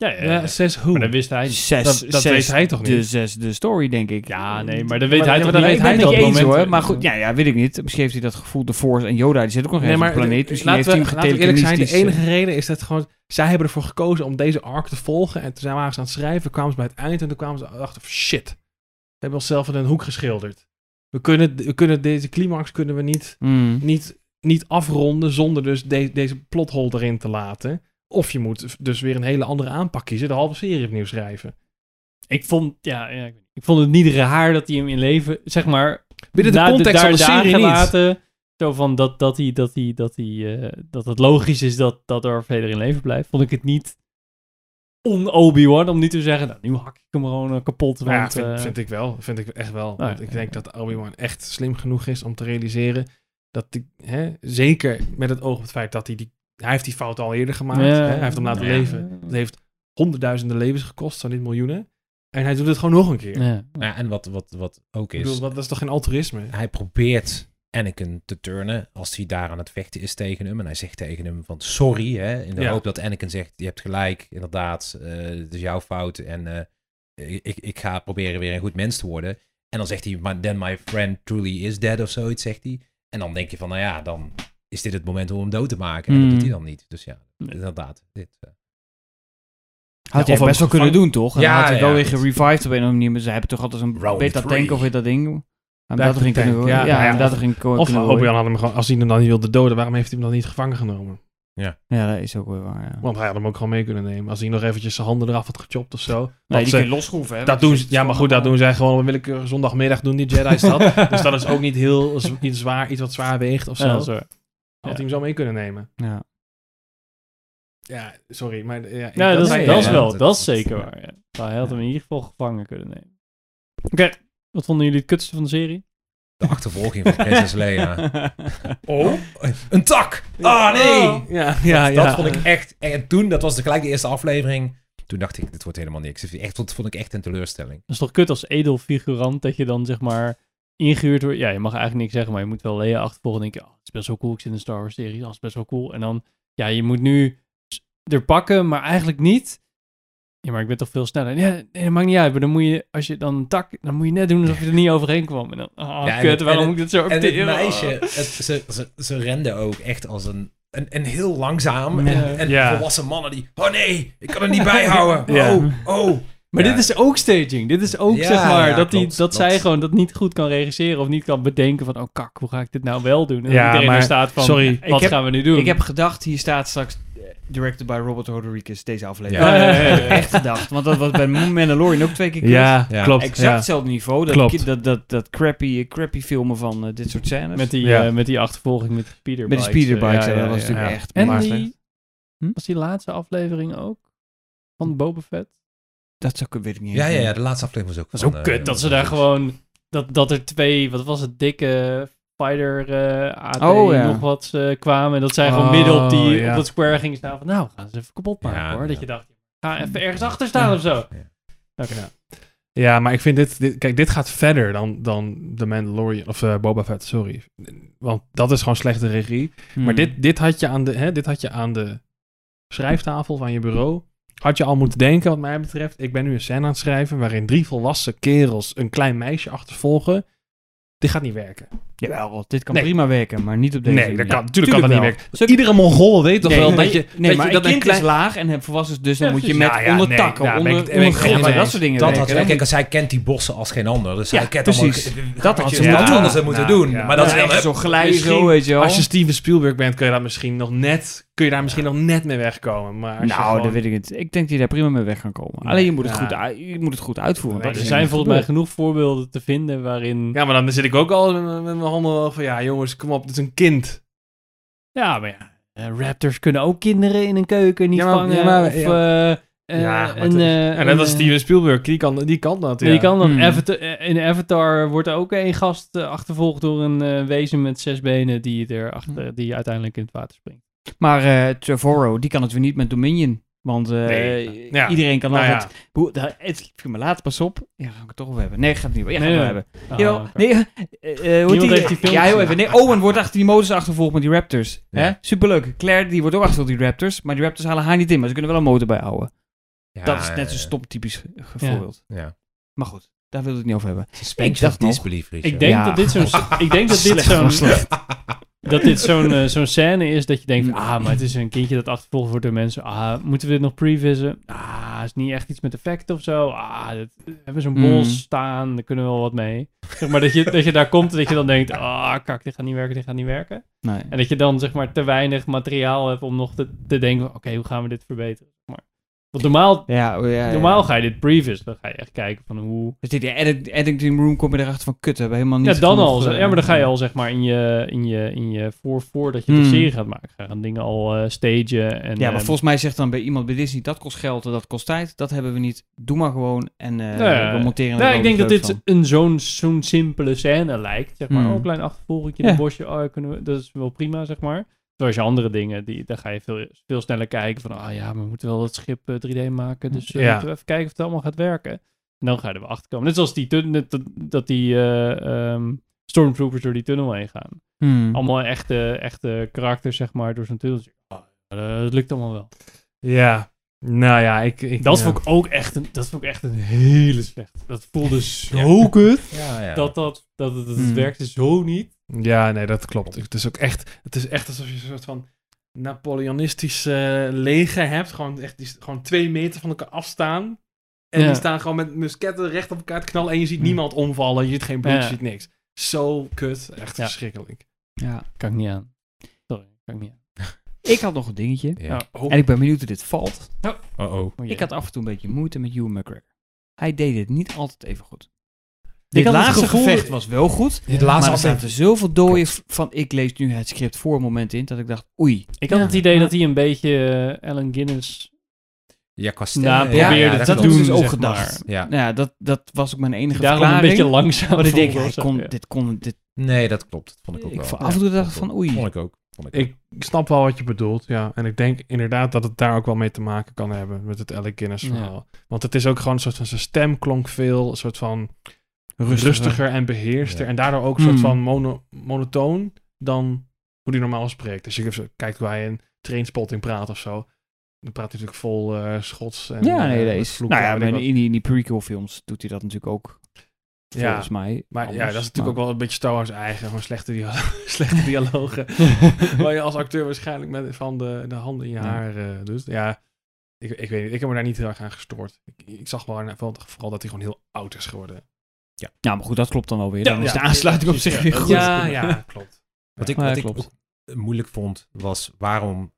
Ja, ja, Ja, ja. says who? Maar dat wist hij niet. Zes, Dat- dat zes weet hij toch niet? De zesde story, denk ik. Ja, nee, maar dat weet Maar- hij ja, toch maar dat niet. weet hij toch niet niet hoor. Maar goed, ja, ja, weet ik niet. Misschien heeft hij dat gevoel, de Force en Yoda, die zit ook nog Nee, eens maar op de planeet. de- Misschien laten, heeft we, hij hem laten we eerlijk zijn, de enige reden is dat gewoon, zij hebben ervoor gekozen om deze arc te volgen en toen zijn we aan het schrijven, kwamen ze bij het eind en toen kwamen ze achter, shit, we hebben onszelf in een hoek geschilderd. We kunnen, we kunnen deze climax kunnen we niet eh, mm. niet, niet afronden zonder dus de- deze plothole erin te laten. Of je moet dus weer een hele andere aanpak kiezen, de halve serie opnieuw schrijven. Ik vond, ja, ja, ik vond het niet raar dat hij hem in leven, zeg maar, Binnen de context van de serie niet. zo van dat, dat, hij, dat, hij, dat, hij, eh, dat het logisch is dat, dat Darth Vader in leven blijft, vond ik het niet on-Obi-Wan om niet te zeggen, nou, nu hak ik hem gewoon eh, kapot. Ja, Want, vind, eh, vind ik wel. Vind ik echt wel. Nou, Want ik ja. denk dat Obi-Wan echt slim genoeg is om te realiseren dat die, hè, zeker met het oog op het feit dat hij die, hij heeft die fout al eerder gemaakt. Ja. Hè, hij heeft hem laten Ja. leven. Het heeft honderdduizenden levens gekost, zo niet miljoenen. En hij doet het gewoon nog een keer. ja. Ja, en wat, wat, wat ook Ik is, bedoel, wat, dat is toch geen altruïsme? hij probeert Anakin te turnen als hij daar aan het vechten is tegen hem. En hij zegt tegen hem van sorry, hè, in de Ja. hoop dat Anakin zegt, je hebt gelijk, inderdaad, eh, het is jouw fout en eh, ik, ik ga proberen weer een goed mens te worden. En dan zegt hij, "Maar then my friend truly is dead of zoiets, zegt hij. En dan denk je van, nou ja, dan is dit het moment om hem dood te maken. En dat doet hij dan niet. Dus ja, inderdaad. Dit, eh. Had Ja, hij best wel kunnen doen, toch? En Ja, dan had hij wel ja, weer gerevived op een of andere manier. Maar ze hebben toch altijd zo'n Round beta-tank three. of weet dat ding. Back dat tank, kunnen ja. Ja, Ja, ja, dat ko- Of Obi-Wan had hem gewoon, als hij hem dan niet wilde doden, waarom heeft hij hem dan niet gevangen genomen? Ja, dat is ook weer waar, ja. Want hij had hem ook gewoon mee kunnen nemen. Als hij nog eventjes zijn handen eraf had gechopt of zo. Nee, die ze- kun je losschroeven, hè. dat doen ze, ja, maar goed, dat doen zij gewoon op een willekeurige zondagmiddag doen die Jedi's dat. dus dat is ook niet heel zwaar, iets wat zwaar weegt of zo. Ja, Had hij hem zo mee kunnen nemen. Ja. Ja, sorry, maar ja, Ja, dat, is, dat wel, dat- is zeker waar. Ja. Hij had hem in ieder geval gevangen kunnen nemen. Oké, wat vonden jullie het kutste van de serie? De achtervolging van Prinses Leia. Oh, Een tak! Ah, nee! ja, ja, ja. Dat vond ik echt... En toen, dat was de, gelijk de eerste aflevering. Toen dacht ik, dit wordt helemaal niks. Echt, dat vond ik echt een teleurstelling. Dat is toch kut als edelfigurant dat je dan zeg maar ingehuurd wordt. Ja, je mag eigenlijk niks zeggen, maar je moet wel Lea achtervolgen. En denk je, oh, het is best wel cool. Ik zit in een Star Wars serie, dat is best wel cool. En dan, ja, je moet nu er pakken, maar eigenlijk niet. ja, maar ik ben toch veel sneller. Ja, nee, dat maakt niet uit. Maar dan moet je, als je dan een tak, dan moet je net doen alsof je er niet overheen kwam. En dan, ah, Ja, en kut, waarom en moet ik dit zo En het meisje, het, ze, ze, ze rende ook echt als een, een, een heel langzaam. En, en Ja. volwassen mannen die, oh nee, ik kan er niet bij houden. Ja. Oh, oh. Maar Ja. dit is ook staging. Dit is ook, Ja, zeg maar, ja, dat, die, klopt, dat zij gewoon dat niet goed kan regisseren of niet kan bedenken van, oh kak, hoe ga ik dit nou wel doen? En Ja, iedereen maar- er staat van, sorry. wat Ik heb- gaan we nu doen? Ik heb gedacht, hier staat straks eh, directed by Robert Rodriguez, deze aflevering. Ja. Ja, ja, ja, ja. Ik heb echt gedacht, want dat was bij Mandalorian ook twee keer. Ja, Ja. klopt. Exact ja. hetzelfde niveau. Dat, Klopt. dat, dat, dat crappy, crappy filmen van eh, dit soort scènes. met, die, Ja. eh, met die achtervolging met de speederbikes. Met de speederbikes, ja, ja, dat was ja, natuurlijk ja. echt En die, Hm? was die laatste aflevering ook? Van Boba Fett? Dat zou ik, weet ik niet Ja, ja, ja, de laatste aflevering was ook Dat is ook kut, eh, dat ze daar gewoon... Dat, dat er twee, wat was het, dikke fighter eh AT Oh, ja. nog wat eh, kwamen. En dat zij gewoon Oh, midden op, die, ja. op dat square gingen staan van... Nou, gaan ze even kapot maken Ja, hoor. ja. Dat je dacht, ga even ergens achter staan of zo. Oké. Ja, maar ik vind dit, dit... Kijk, dit gaat verder dan, dan The Mandalorian. Of eh, Boba Fett, sorry. Want dat is gewoon slechte regie. Hmm. Maar dit, dit, had je aan de, hè, dit had je aan de schrijftafel van je bureau. Had je al moeten denken, wat mij betreft. Ik ben nu een scène aan het schrijven waarin drie volwassen kerels een klein meisje achtervolgen. Dit gaat niet werken. Jawel, dit kan Nee. prima werken, maar niet op deze nee, manier. dat kan, natuurlijk kan dat niet wel. werken. Stuk- Iedere Mongool weet toch Nee, wel dat je... Nee, dat maar je, een dat kind klein- is laag en heb volwassen, dus dan Ja, moet je met Nou ja, onder takken, nou, onder, onder grond, ik- dat soort dingen Dat werken. had kijk, als zij kent die bossen als geen ander. Dus Ja, zij kent precies. allemaal- Dat had ze ze moeten doen. Maar dat is echt zo zo, weet je wel. Als je Steven Spielberg bent, kun je daar misschien nog net, kun je daar misschien nog net mee wegkomen. Maar Nou, gewoon- dat weet ik niet. Ik denk dat je daar prima mee weg kan komen. Alleen je moet het, Ja. goed, uit- je moet het goed uitvoeren. Er zijn volgens mij genoeg voorbeelden te vinden waarin... Ja, maar dan zit ik ook al wel van, ja jongens, kom op, dit is een kind. Ja, maar ja. eh, raptors kunnen ook kinderen in een keuken niet Ja, maar- vangen. ja, maar- of ja. eh, eh, ja, een, eh, ja, net als Steven Spielberg, die kan, die kan dat. Ja. je kan dan Hmm. Avatar, in Avatar wordt er ook een gast achtervolgd door een wezen met zes benen die, er achter, die uiteindelijk in het water springt. Maar eh Trevorrow, die kan het weer niet met Dominion. Want eh, Nee. Ja. iedereen kan Nou ja. Hoe, daar, het viel me later pas op. Ja, gaan we het toch over hebben. Nee, gaat het niet. Ja, Nee, nee. hebben. Ah, Yo, nee, eh, hoe heeft die film Ja, heel even. Nee, Owen wordt achter die motors achtervolgd met die Raptors. Hè? Superleuk. Claire, die wordt ook achtervolgd die Raptors. Maar die Raptors halen haar niet in, maar ze kunnen wel een motor bijhouden. Ja, dat is net zo'n stom typisch ge- ge- voorbeeld. Ja. Maar goed, daar wil ik het niet over hebben. Suspension Ik dacht disbelief. Ik denk dat dit zo'n ik denk dat dit zo'n. Dat dit zo'n eh, zo'n scène is dat je denkt ah, maar het is een kindje dat achtervolgd wordt door mensen. Ah, moeten we dit nog previssen? Ah, is niet echt iets met effecten of zo. Ah, dit, we hebben zo'n Mm. bos staan, daar kunnen we wel wat mee. Zeg maar dat je, dat je daar komt en dat je dan denkt, ah, kak, dit gaat niet werken, dit gaat niet werken. Nee. En dat je dan zeg maar te weinig materiaal hebt om nog te, te denken, oké, hoe gaan we dit verbeteren? Maar. Want normaal, Ja, oh, ja, ja. normaal ga je dit previous, dan ga je echt kijken van hoe... Dus die edit, editing room kom je erachter van kut, we hebben helemaal niet Ja, dan genoeg, al. eh, Ja, maar dan ga je al zeg maar in je, in je, in je voor, voordat je de Hmm. serie gaat maken. Gaan dingen al stagen. En, Ja, maar eh, volgens mij zegt dan bij iemand bij Disney, dat kost geld en dat kost tijd. Dat hebben we niet. Doe maar gewoon en eh, Nee, we monteren er Nou, ik denk dat dit van. een zo'n zo'n simpele scène lijkt. Zeg maar, oh, een klein achtervolgetje in Ja. het bosje. Oh, kunnen we, dat is wel prima, zeg maar. Zoals je andere dingen, die, dan ga je veel, veel sneller kijken van, ah ja, we moeten wel het schip eh, 3D maken. Dus eh, Ja. moeten we even kijken of het allemaal gaat werken. En dan ga je er wel achter komen. Net zoals die, dat, dat die eh, ehm, stormtroopers door die tunnel heen gaan. Hmm. Allemaal echte, echte karakters, zeg maar, door zo'n tunnel. Ah, eh, dat lukt allemaal wel. Ja, nou ja, ik... ik Dat ja. vond ik ook echt een, dat vond ik echt een hele slecht. Dat voelde zo kut. Ja, ja. Dat, dat, dat, het- het Hmm. werkte zo niet. Ja, nee, dat klopt. Het is ook echt, het is echt alsof je een soort van Napoleonistisch eh, leger hebt. Gewoon echt die, gewoon twee meter van elkaar afstaan. En Ja. die staan gewoon met musketten recht op elkaar te knallen. En je ziet niemand omvallen. Je ziet geen bloed, Ja. je ziet niks. Zo kut. Echt Ja. verschrikkelijk. Ja. Kan ik niet aan. Sorry, kan ik niet aan. Ik had nog een dingetje. Ja. Oh, En ik ben benieuwd hoe dit valt. Oh, oh. Oh. Ik had af en toe een beetje moeite met Ewan McGregor. Hij deed het niet altijd even goed. Dit laatste gevoel- gevecht was wel goed. De Maar laatste er aflevering. zaten zoveel dooien van ik lees nu het script voor een moment in dat ik dacht oei. Ik had Ja. het idee Maar- dat hij een beetje eh, Ellen Guinness... Ja, qua Nou, ja, probeerde ja, te dat dat doen, dus ook zeg gedacht. maar. Ja. Nou ja, dat, dat was ook mijn enige Daarom een beetje langzaam. Want ik denk, kon, dit kon, dit, Nee, dat klopt. Dat vond ik ook ik wel. af en toe dacht ik van oei. Vond ik ook. Vond ik snap wel wat je bedoelt, ja. En ik denk inderdaad dat het daar ook wel mee te maken kan hebben met het Alec Guinness Ja. verhaal. Want het is ook gewoon een soort van, zijn stem klonk veel, een soort van Rustiger. rustiger, en beheerster. Ja. En daardoor ook een soort Hmm. van mono, monotoon dan hoe hij normaal spreekt. Als je even kijkt hoe hij in Trainspotting praat of zo. dan praat hij natuurlijk vol eh, Schots. En, ja, eh, nee, vloeken. Nou ja, maar in, die, in die prequel films doet hij dat natuurlijk ook. Ja, Volgens mij. Maar ja, dat is natuurlijk Maar- ook wel een beetje Star Wars eigen. Gewoon slechte, dia slechte dialogen. waar je als acteur waarschijnlijk met van de, de handen in je Ja. haar eh doet. Ja, ik, ik weet niet. Ik heb me daar niet heel erg aan gestoord. Ik, ik zag wel vooral dat hij gewoon heel oud is geworden. Ja, maar goed, dat klopt dan wel weer. Ja, Dan is ja, de aansluiting op zich ja, weer goed. Ja, ja, klopt. Wat ik, Ja, wat ik klopt. ook moeilijk vond, was waarom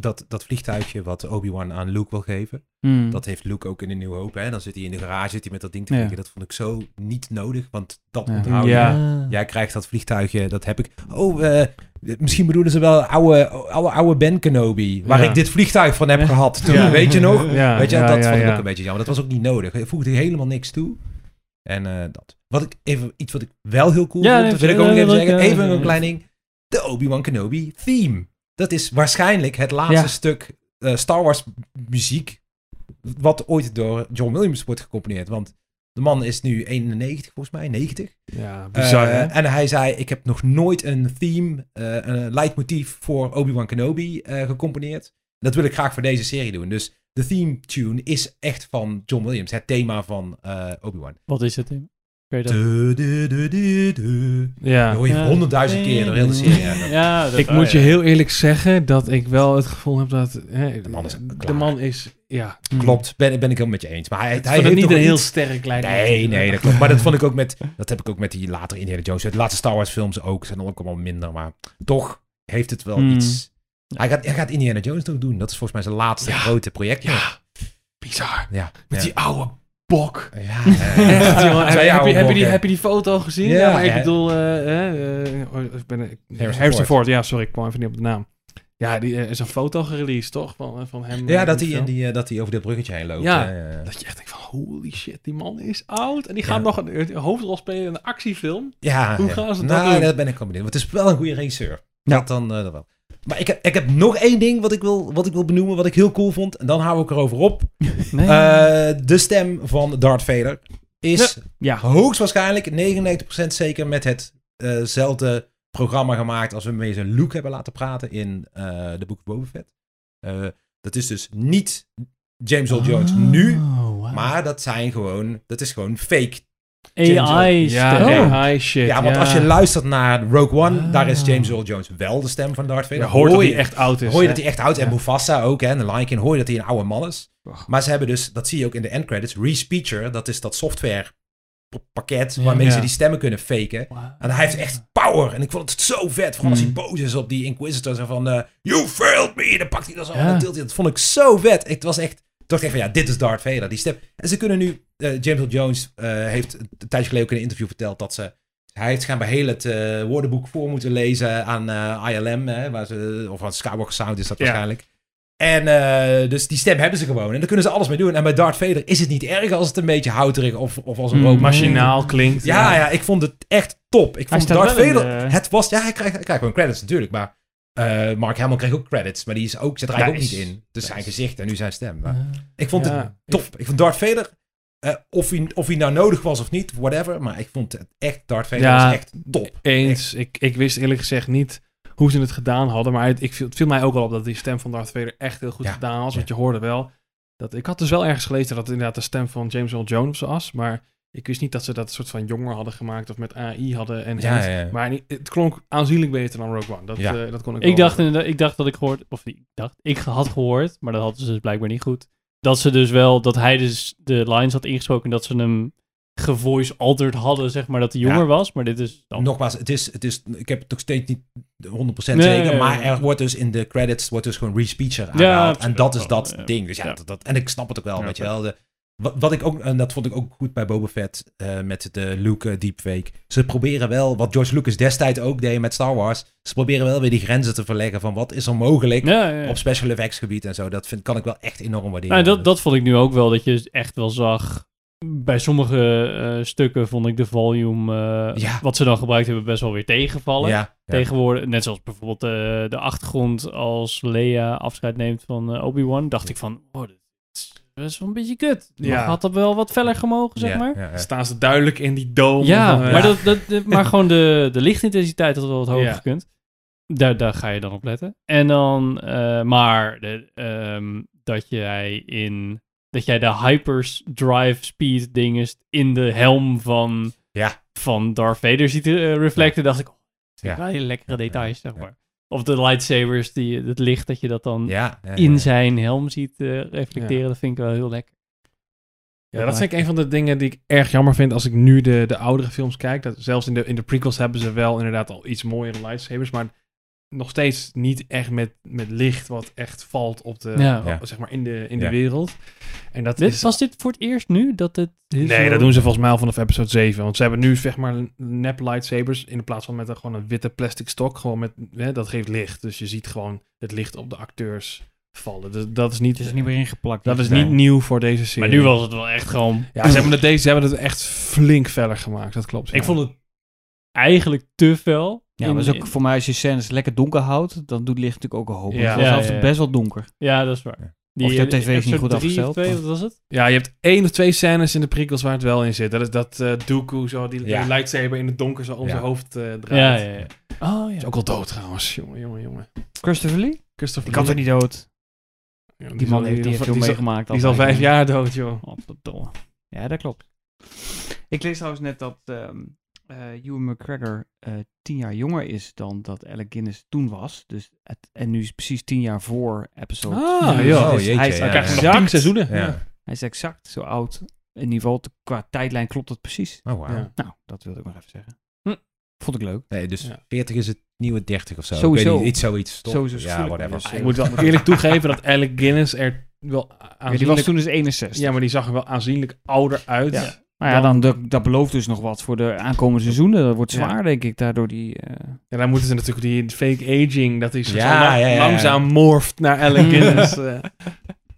dat, dat vliegtuigje wat Obi-Wan aan Luke wil geven. Hmm. Dat heeft Luke ook in de Nieuwe Hoop. Hè? Dan zit hij in de garage zit hij met dat ding te Ja. kijken. Dat vond ik zo niet nodig, want dat Ja. onthoud je. Ja. Jij krijgt dat vliegtuigje, dat heb ik. Oh, eh, misschien bedoelen ze wel oude, oude, oude Ben Kenobi. Waar Ja. ik dit vliegtuig van heb Ja. gehad. Toen, Ja. Weet je nog? Ja, Weet je, ja, dat ja, vond ik ja. ook een beetje jammer. Dat was ook niet nodig. Het voegde helemaal niks toe. En eh, dat. Wat ik even, iets wat ik wel heel cool Ja, dat wil ik ook nog even zeggen. Even een klein ding. De Obi-Wan Kenobi theme. Dat is waarschijnlijk het laatste stuk eh, Star Wars muziek wat ooit door John Williams wordt gecomponeerd. Want de man is nu 91 volgens mij, 90. Ja, bizar Eh? En hij zei, ik heb nog nooit een theme, een leidmotief voor Obi-Wan Kenobi gecomponeerd. Dat wil ik graag voor deze serie doen. Dus de theme tune is echt van John Williams. Het thema van eh, Obi-Wan. Wat is het. Du- du- du- du. Ja. Dat hoor je Ja. honderdduizend keer door heel de serie. Ja, Ja, dat, Ik oh, moet je ja. heel eerlijk zeggen dat ik wel het gevoel heb dat... Hè, De man is de man is... Ja, Klopt, ben, ben ik helemaal met je eens. Maar hij, het hij is heeft niet een heel sterk lijn. Nee, nee, dat klopt. Maar dat vond ik ook met, dat heb ik ook met die latere Indiana Jones. De laatste Star Wars films ook, zijn ook allemaal minder. Maar toch heeft het wel Hmm. iets. Hij gaat, hij gaat Indiana Jones nog doen. Dat is volgens mij zijn laatste Ja. grote project. Ja, bizar. ja. Met ja. die oude bok. Ja, Echt, jongen. Zijn heb, je, heb, je die, bokken. heb je die foto gezien? Ja, Ja, maar ik ja. bedoel... eh, eh, eh, oh, ik ben, Harrison Harrison, Ford. Ford. Ja, sorry, ik kwam even niet op de naam. Ja, die eh, is een foto gereleased, toch? Van, eh, van hem. Ja, eh, dat in hij, film. die, eh, dat hij over dit bruggetje heen loopt. Ja. hè. Dat je echt denkt van, holy shit, die man is oud. En die Ja. gaat nog een, een hoofdrol spelen in een actiefilm. Ja, Hoe ja. gaan ze dat nou, doen? dat ben ik wel benieuwd. Want het is wel een goede regisseur. Ja. Dat dan eh, dat wel. Maar ik heb, ik heb nog één ding wat ik, wil, wat ik wil benoemen, wat ik heel cool vond. En dan hou ik erover op. Nee. Eh, de stem van Darth Vader is ja. hoogstwaarschijnlijk 99% zeker met hetzelfde programma gemaakt als we mee zijn Luke hebben laten praten in eh de Book of Boba Fett. Eh, dat is dus niet James Earl Jones nu, Oh, wow. maar dat zijn gewoon, dat is gewoon fake. AI Ja, stem. Oh. hi shit. Ja, want als je luistert naar Rogue One, daar is Ah. James Earl Jones wel de stem van Darth Vader. je hoort dat je, hij echt oud is. hoor je hè? dat hij echt oud is. En Ja. Mufasa ook, hè, en de Lion King, hoor je dat hij een oude man is. Maar ze hebben dus, dat zie je ook in de end credits, Respeecher, dat is dat software pakket waarmee Ja. ze die stemmen kunnen faken. En hij heeft echt power. En ik vond het zo vet. Vooral als hij Mm. boos is op die Inquisitor. Zo van, eh, you failed me. Dan pakt hij dat zo. Ja. En tilt hij. Dat vond ik zo vet. Ik was echt... Ik dacht echt van, ja, dit is Darth Vader. Die stem. En ze kunnen nu... eh, James Earl Jones eh, heeft een tijdje geleden ook in een interview verteld dat ze... Hij heeft schijnbaar heel het eh, woordenboek voor moeten lezen aan ILM. Hè, waar ze, of aan Skywalker Sound is dat Ja. waarschijnlijk. En dus die stem hebben ze gewoon. En daar kunnen ze alles mee doen. En bij Darth Vader is het niet erg als het een beetje houterig of, of als een Mm. Machinaal klinkt. Ja, ja, ik vond het echt top. Ik Hij vond Darth Vader, de- het was, ja, hij krijgt, hij krijgt gewoon credits natuurlijk, maar Mark Hamill kreeg ook credits, maar die is ook, zit er eigenlijk ook niet in. Dus zijn gezicht en nu zijn stem. Maar ik vond het top. Ik vond Darth Vader, eh, of, hij, of hij nou nodig was of niet, whatever, maar ik vond het echt, Darth Vader Ja, was echt top. Eens. Ik, ik wist eerlijk gezegd niet hoe ze het gedaan hadden. Maar het, ik, viel- het viel mij ook wel op dat die stem van Darth Vader echt heel goed Ja, gedaan was. ja. Want je hoorde wel. Dat, ik had dus wel ergens gelezen dat het inderdaad de stem van James Earl Jones was. Maar ik wist niet dat ze dat soort van jonger hadden gemaakt. Of met AI hadden. En Ja, en- ja, ja. Maar niet- het klonk aanzienlijk beter dan Rogue One. Dat, Ja. eh, dat kon ik Ik dacht, ik dacht dat ik gehoord, of ik dacht, ik had gehoord, maar dat hadden ze dus blijkbaar niet goed. Dat ze dus wel, dat hij dus de lines had ingesproken en dat ze hem gevoice altered hadden, zeg maar, dat hij jonger Ja. was. Maar dit is dan... Nogmaals, het is, het is, ik heb het nog steeds niet 100% Nee, zeker, nee, maar nee. er wordt dus in de credits wordt dus gewoon respeecher Ja, aangehaald. en dat is dat ding. Dus ja. Dat, dat- en ik snap het ook wel, weet je wel. De, wat, wat ik ook, en dat vond ik ook goed bij Boba Fett eh, met de Luke deepfake. Ze proberen wel, wat George Lucas destijds ook deed met Star Wars, ze proberen wel weer die grenzen te verleggen van wat is er mogelijk Ja, ja, ja. op special effects gebied en zo. Dat vind, kan ik wel echt enorm waarderen. Nou, dat, dat vond ik nu ook wel, dat je echt wel zag. Bij sommige eh, stukken vond ik de volume, eh, wat ze dan gebruikt hebben, best wel weer tegenvallen. Tegenwoordig, net zoals bijvoorbeeld de achtergrond als Leia afscheid neemt van Obi-Wan, dacht ik van, oh, best wel een beetje kut. Ja. Had dat wel wat feller gemogen, zeg Ja, maar? ja, ja. Staan ze duidelijk in die dome. Ja, van, maar, dat, dat, dat- maar gewoon de, de lichtintensiteit had wel wat hoger Ja. gekund. Daar, daar ga je dan op letten. En dan, eh, maar de, ehm, dat jij in dat jij de hyperdrive speed dinges in de helm van, Ja. van Darth Vader ziet eh, reflecten, dacht ik, oh, Ja. wel hele lekkere Ja, details, zeg ja. maar. Of de lightsabers, die, het licht dat je dat dan Ja, ja, in ja. zijn helm ziet eh, reflecteren, dat vind ik wel heel lekker. Ja, dat vind ik een van de dingen die ik erg jammer vind als ik nu de, de oudere films kijk. Dat, zelfs in de, in de prequels hebben ze wel inderdaad al iets mooiere lightsabers, maar nog steeds niet echt met, met licht wat echt valt op de, Ja. zeg maar in de, in de Ja. wereld. En dat Dit, is... was dit voor het eerst nu dat het... Nee, dat doen ze volgens mij al vanaf episode 7. Want ze hebben nu zeg maar nep lightsabers in plaats van met een, gewoon een witte plastic stok. Gewoon met, hè, dat geeft licht. Dus je ziet gewoon het licht op de acteurs vallen. Dus dat is niet, Het is er niet meer ingeplakt. dat is Nee. niet nieuw voor deze serie. Maar nu was het wel echt gewoon... Ja, ze hebben, het deze, ze hebben het echt flink feller gemaakt. Dat klopt. Ik ja. vond het eigenlijk te fel. Ja, In- maar is ook voor mij als je scènes lekker donker houdt, dan doet licht natuurlijk ook een hoop. Ja. Ja, het was Ja, ja, ja. best wel donker. Ja, dat is waar. Of de tv is niet goed drie of afgesteld, twee, wat was het? Ja, je hebt één of twee scènes in de prequels waar het wel in zit. Dat is dat eh Dooku zo die, Ja. die lightsaber in het donker zo om Ja. zijn hoofd eh Ja, draait. ja, ja. Oh, ja. Is ook wel dood trouwens. Jongen, jongen, jongen. Christopher Lee? Christopher Ik had er niet dood. Ja, Die is man al- heeft, die heeft veel al- meegemaakt. Die is al vijf jaar dood, joh. Godverdomme. Ja, dat klopt. Ik lees trouwens net dat ehm eh Ewan McGregor eh, tien jaar jonger is dan dat Alec Guinness toen was. Dus het, en nu is het precies tien jaar voor episode. Ah, joh. Dus Oh, jeetje, hij, is ja, ja. nog exact, seizoenen. Ja. Ja. hij is exact zo oud. In ieder geval qua tijdlijn klopt dat precies. Oh. Ja. Nou, dat wilde ik nog even zeggen. Hm. Vond ik leuk. Nee, dus Ja. 40 is het nieuwe 30 of zo. Sowieso. Ik weet niet, iets zoiets. toch? Sowieso, Ja, whatever. dus, Ik moet wel eerlijk toegeven dat Alec Guinness er wel Ja, aanzienlijk... die was toen dus 61. Ja, maar die zag er wel aanzienlijk ouder uit. Ja. Nou ja, dan, dat, dat belooft dus nog wat voor de aankomende seizoenen. Dat wordt Ja. zwaar, denk ik, daardoor die... eh, En dan moeten ze natuurlijk die fake aging, dat hij zo Ja, ja, ja, ja. langzaam morft naar Alec Guinness.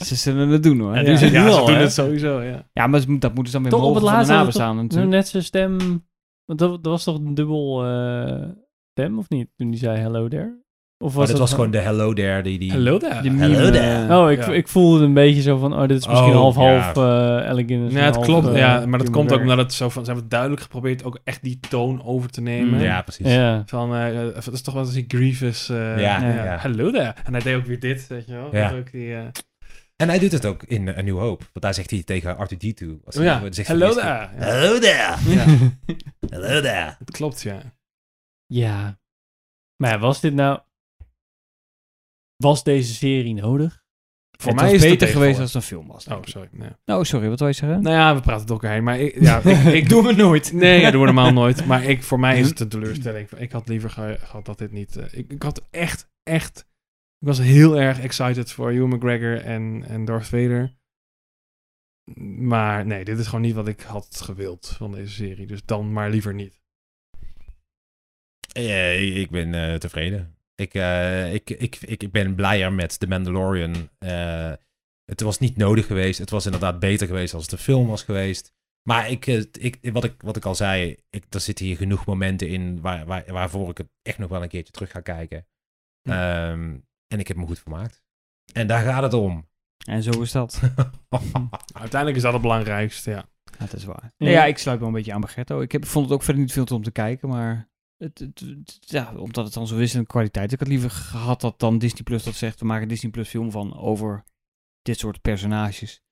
Ze zullen het doen, hoor. Ja, Ja, doen ze ja, ze al, doen hè? het sowieso, ja. maar ze moet- dat moeten ze dan weer Toch op het mogen van de laatste toch natuurlijk. net zijn stem... Want dat, dat was toch een dubbel eh, stem, of niet? Toen die zei hello there? Of Maar was dat was gewoon de Hello There. Die, die... Hallo daar. die Hello there. eh, Oh, ik, Ja. ik voelde het een beetje zo van... Oh, dit is misschien Oh, half-half ja. eh Alec Guinness Ja, het half, klopt. eh, ja, maar dat komt ook omdat het zo van... Ze hebben duidelijk geprobeerd ook echt die toon over te nemen. Mm. Ja, precies. Ja. Van, eh, eh, dat is toch wel eens die Grievous... eh, Ja, ja. ja. Hallo daar. En hij deed ook weer dit, weet je wel. Ja. Ook die, eh, En hij doet het ook in A New Hope. Want daar zegt hij tegen R2-D2. Als oh hij- ja, zegt hallo eerst- daar. Ja, Hello there. Ja, Hello there. dat klopt, ja. Ja. Maar ja, was dit nou... Was deze serie nodig? Voor het mij is het beter geweest als het een film was. Oh, sorry. Nee. Oh, sorry, wat wil je zeggen? Nou ja, we praten elkaar heen. Maar ik, ja, ik, ik doe het nooit. Nee, dat doen we normaal nooit. Maar ik, voor mij is het een teleurstelling. Ik had liever ge- gehad dat dit niet... eh, ik, ik had echt, echt... Ik was heel erg excited voor Ewan McGregor en, en Darth Vader. Maar nee, dit is gewoon niet wat ik had gewild van deze serie. Dus dan maar liever niet. Eh, ik ben eh, tevreden. Ik, eh, ik, ik, ik, ik ben blijer met The Mandalorian. Eh, het was niet nodig geweest. Het was inderdaad beter geweest als het een film was geweest. Maar ik, eh, ik, wat, ik, wat ik al zei, ik, er zitten hier genoeg momenten in waar, waar, waarvoor ik het echt nog wel een keertje terug ga kijken. Hm. Ehm, en ik heb me goed vermaakt. En daar gaat het om. En zo is dat. Uiteindelijk is dat het belangrijkste, ja. Dat is waar. Ja. Ik sluit wel een beetje aan bij Gerto. Ik heb, vond het ook verder niet veel te om te kijken, maar... Het, het, het- ja, omdat het dan zo wisselende kwaliteit. Ik had liever gehad dat dan Disney Plus dat zegt, we maken een Disney Plus film van over dit soort personages.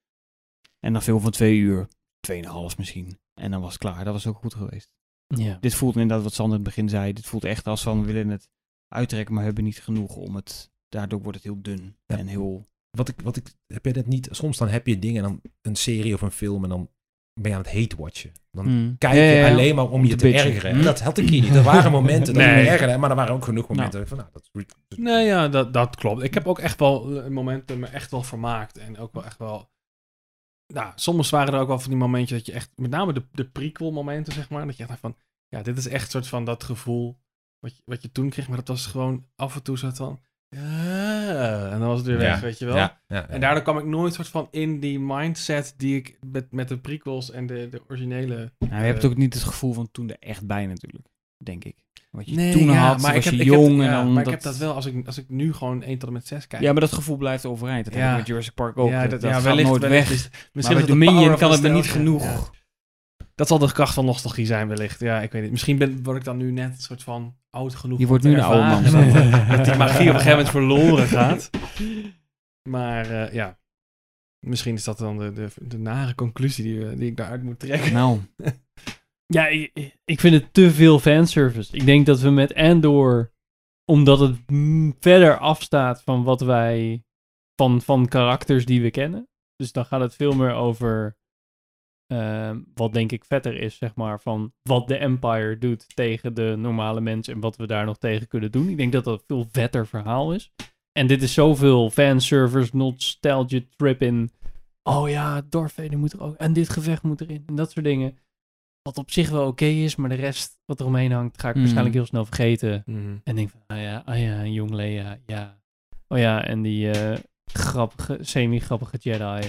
En dan film van twee uur, tweeënhalf misschien. En dan was het klaar. Dat was ook goed geweest. Ja. Dit voelt inderdaad wat Sander in het begin zei. Dit voelt echt als van we willen het uittrekken, maar hebben niet genoeg om het. Daardoor wordt het heel dun Ja. en heel. Wat ik, wat ik, heb je dat niet? Soms dan heb je dingen, dan een serie of een film en dan ben je aan het hate watchen. Dan Mm. kijk je ja, ja. alleen maar om, Om je te bitchen. ergeren. En dat had ik hier niet. Er waren momenten dat ik Nee. me ergerde, maar er waren ook genoeg momenten van, nou, dat is Nee, ja, dat, dat klopt. Ik heb ook echt wel eh, momenten me echt wel vermaakt. En ook wel echt wel... Nou, soms waren er ook wel van die momentjes dat je echt... Met name de, de prequel momenten, zeg maar. Dat je echt dacht van... Ja, dit is echt soort van dat gevoel wat je, wat je toen kreeg. Maar dat was gewoon af en toe zo van... Ja, en dan was het weer weg, Ja, weet je wel. Ja, ja, En daardoor kwam ik nooit soort van in die mindset die ik met, met de prequels en de, de originele... Nou, je hebt ook niet het gevoel van toen er echt bij natuurlijk, denk ik. Wat je Nee, toen ja, had, maar was ik heb, je ik heb- jong ja, en dan maar dat... ik heb dat wel als ik, als ik nu gewoon 1 tot en met 6 kijk. Ja, maar dat gevoel blijft overeind. Dat heb ik met Jurassic Park ook. Ja, dat, dat- gaat wellicht- nooit wellicht weg. Maar Misschien bij power Dominion kan het me niet genoeg. Dat zal de kracht van nostalgie zijn, wellicht. Ja, ik weet niet. Misschien ben, word ik dan nu net een soort van oud genoeg. Je wordt nu een oude man. Dat, dat die magie op een gegeven moment verloren gaat. Maar eh, ja. Misschien is dat dan de, de, de nare conclusie die, we- die ik daaruit moet trekken. Nou, Ja, ik, ik vind het te veel fanservice. Ik denk dat we met Andor, omdat het verder afstaat van wat wij, van, van karakters die we kennen. Dus dan gaat het veel meer over ehm, wat denk ik vetter is, zeg maar, van wat de Empire doet tegen de normale mens en wat we daar nog tegen kunnen doen. Ik denk dat dat een veel vetter verhaal is. En dit is zoveel fanservice, nostalgia trip in. Oh ja, Darth Vader moet er ook. En dit gevecht moet erin. En dat soort dingen. Wat op zich wel oké is, maar de rest wat er omheen hangt, ga ik Mm. waarschijnlijk heel snel vergeten. Mhm. En denk van, ah ja, ah ja, jong Leia, ja. Oh ja, en die eh, grappige, semi-grappige Jedi.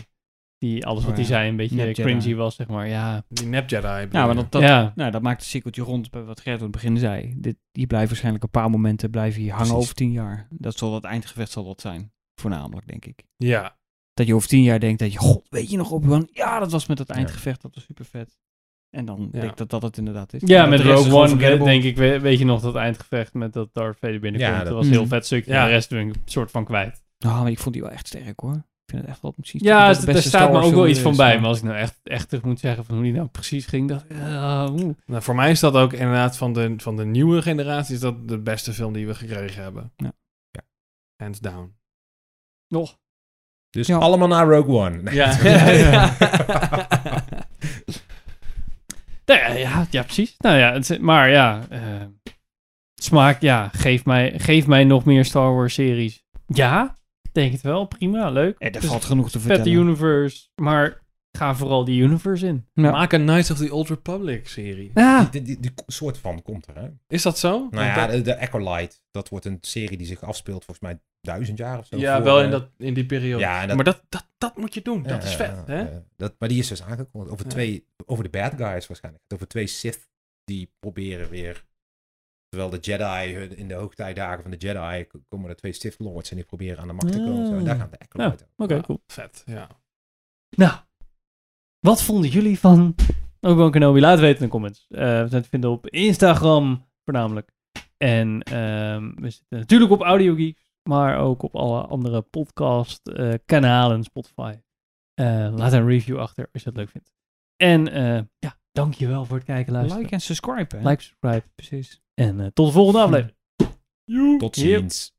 Die alles Oh wat hij ja, zei een beetje nep Jedi. cringy was, zeg maar. Ja, Die nep Jedi. ja, maar dat, dat, ja. nou, dat maakt een cirkeltje rond bij wat Gert aan het begin zei. Dit, die blijven waarschijnlijk een paar momenten blijven hier hangen Precies. over tien jaar. Dat zal het eindgevecht zal dat zijn. Voornamelijk, denk ik. Ja. Dat je over tien jaar denkt dat je, god, weet je nog Obi-Wan? Ja, dat was met dat eindgevecht, dat was super vet. En dan denk ik dat dat het inderdaad is. Ja, met Rogue One denk ik, we- weet je nog dat eindgevecht met dat Darth Vader binnenkomt. Ja, dat, dat- was een heel Mm. vet stukje. Ja. En de rest ben ik een soort van kwijt. Nou, maar ik vond die wel echt sterk hoor. Ik vind het echt wel precies. Ja, er beste staat Star me Wars ook wel iets van is, bij. Maar als ik nou echt, echt terug moet zeggen van hoe die nou precies ging, dacht ik, oeh. Nou, voor mij is dat ook inderdaad van de, van de nieuwe generatie is dat de beste film die we gekregen hebben. Ja. Ja. Hands down. nog. Dus Ja. allemaal naar Rogue One. Nee. Ja. Nou ja, ja, ja, precies. Nou ja, het, is- maar ja, eh, smaak, ja, geef mij, geef mij nog meer Star Wars series. Ja, denk het wel, prima, leuk. Eh, er Dus valt genoeg te Vette vertellen. universe, maar ga vooral die universe in. Ja. Maak een Knights of the Old Republic serie. Ja, Die, die, die soort van komt er, hè? Is dat zo? Nou ja, de, de Acolyte, dat wordt een serie die zich afspeelt volgens mij duizend jaar of zo. ja voor, wel in, dat, in die periode. Ja, en dat- maar dat, dat, dat moet je doen. ja, dat is vet, ja, hè? ja. dat, maar die is dus aangekondigd over Ja. twee, over de bad guys waarschijnlijk. Over twee Sith die proberen weer, terwijl de Jedi hun- in de hoogtijdagen van de Jedi komen er twee Sith Lords en die proberen aan de macht te komen. Zo, en daar gaat de Acolyte over. oké, cool. Vet, ja. Nou, wat vonden jullie van Obi-Wan Kenobi? Laat het weten in de comments. Eh, we zijn te vinden op Instagram voornamelijk. En ehm, we zitten natuurlijk op Audio Geeks, maar ook op alle andere podcast eh, kanalen, Spotify. Eh, laat een review achter als je het leuk vindt. En eh ja, dankjewel voor het kijken, luisteren. Like en subscribe, hè? Like, subscribe. Precies. En eh, tot de volgende aflevering. Tot Yep. ziens.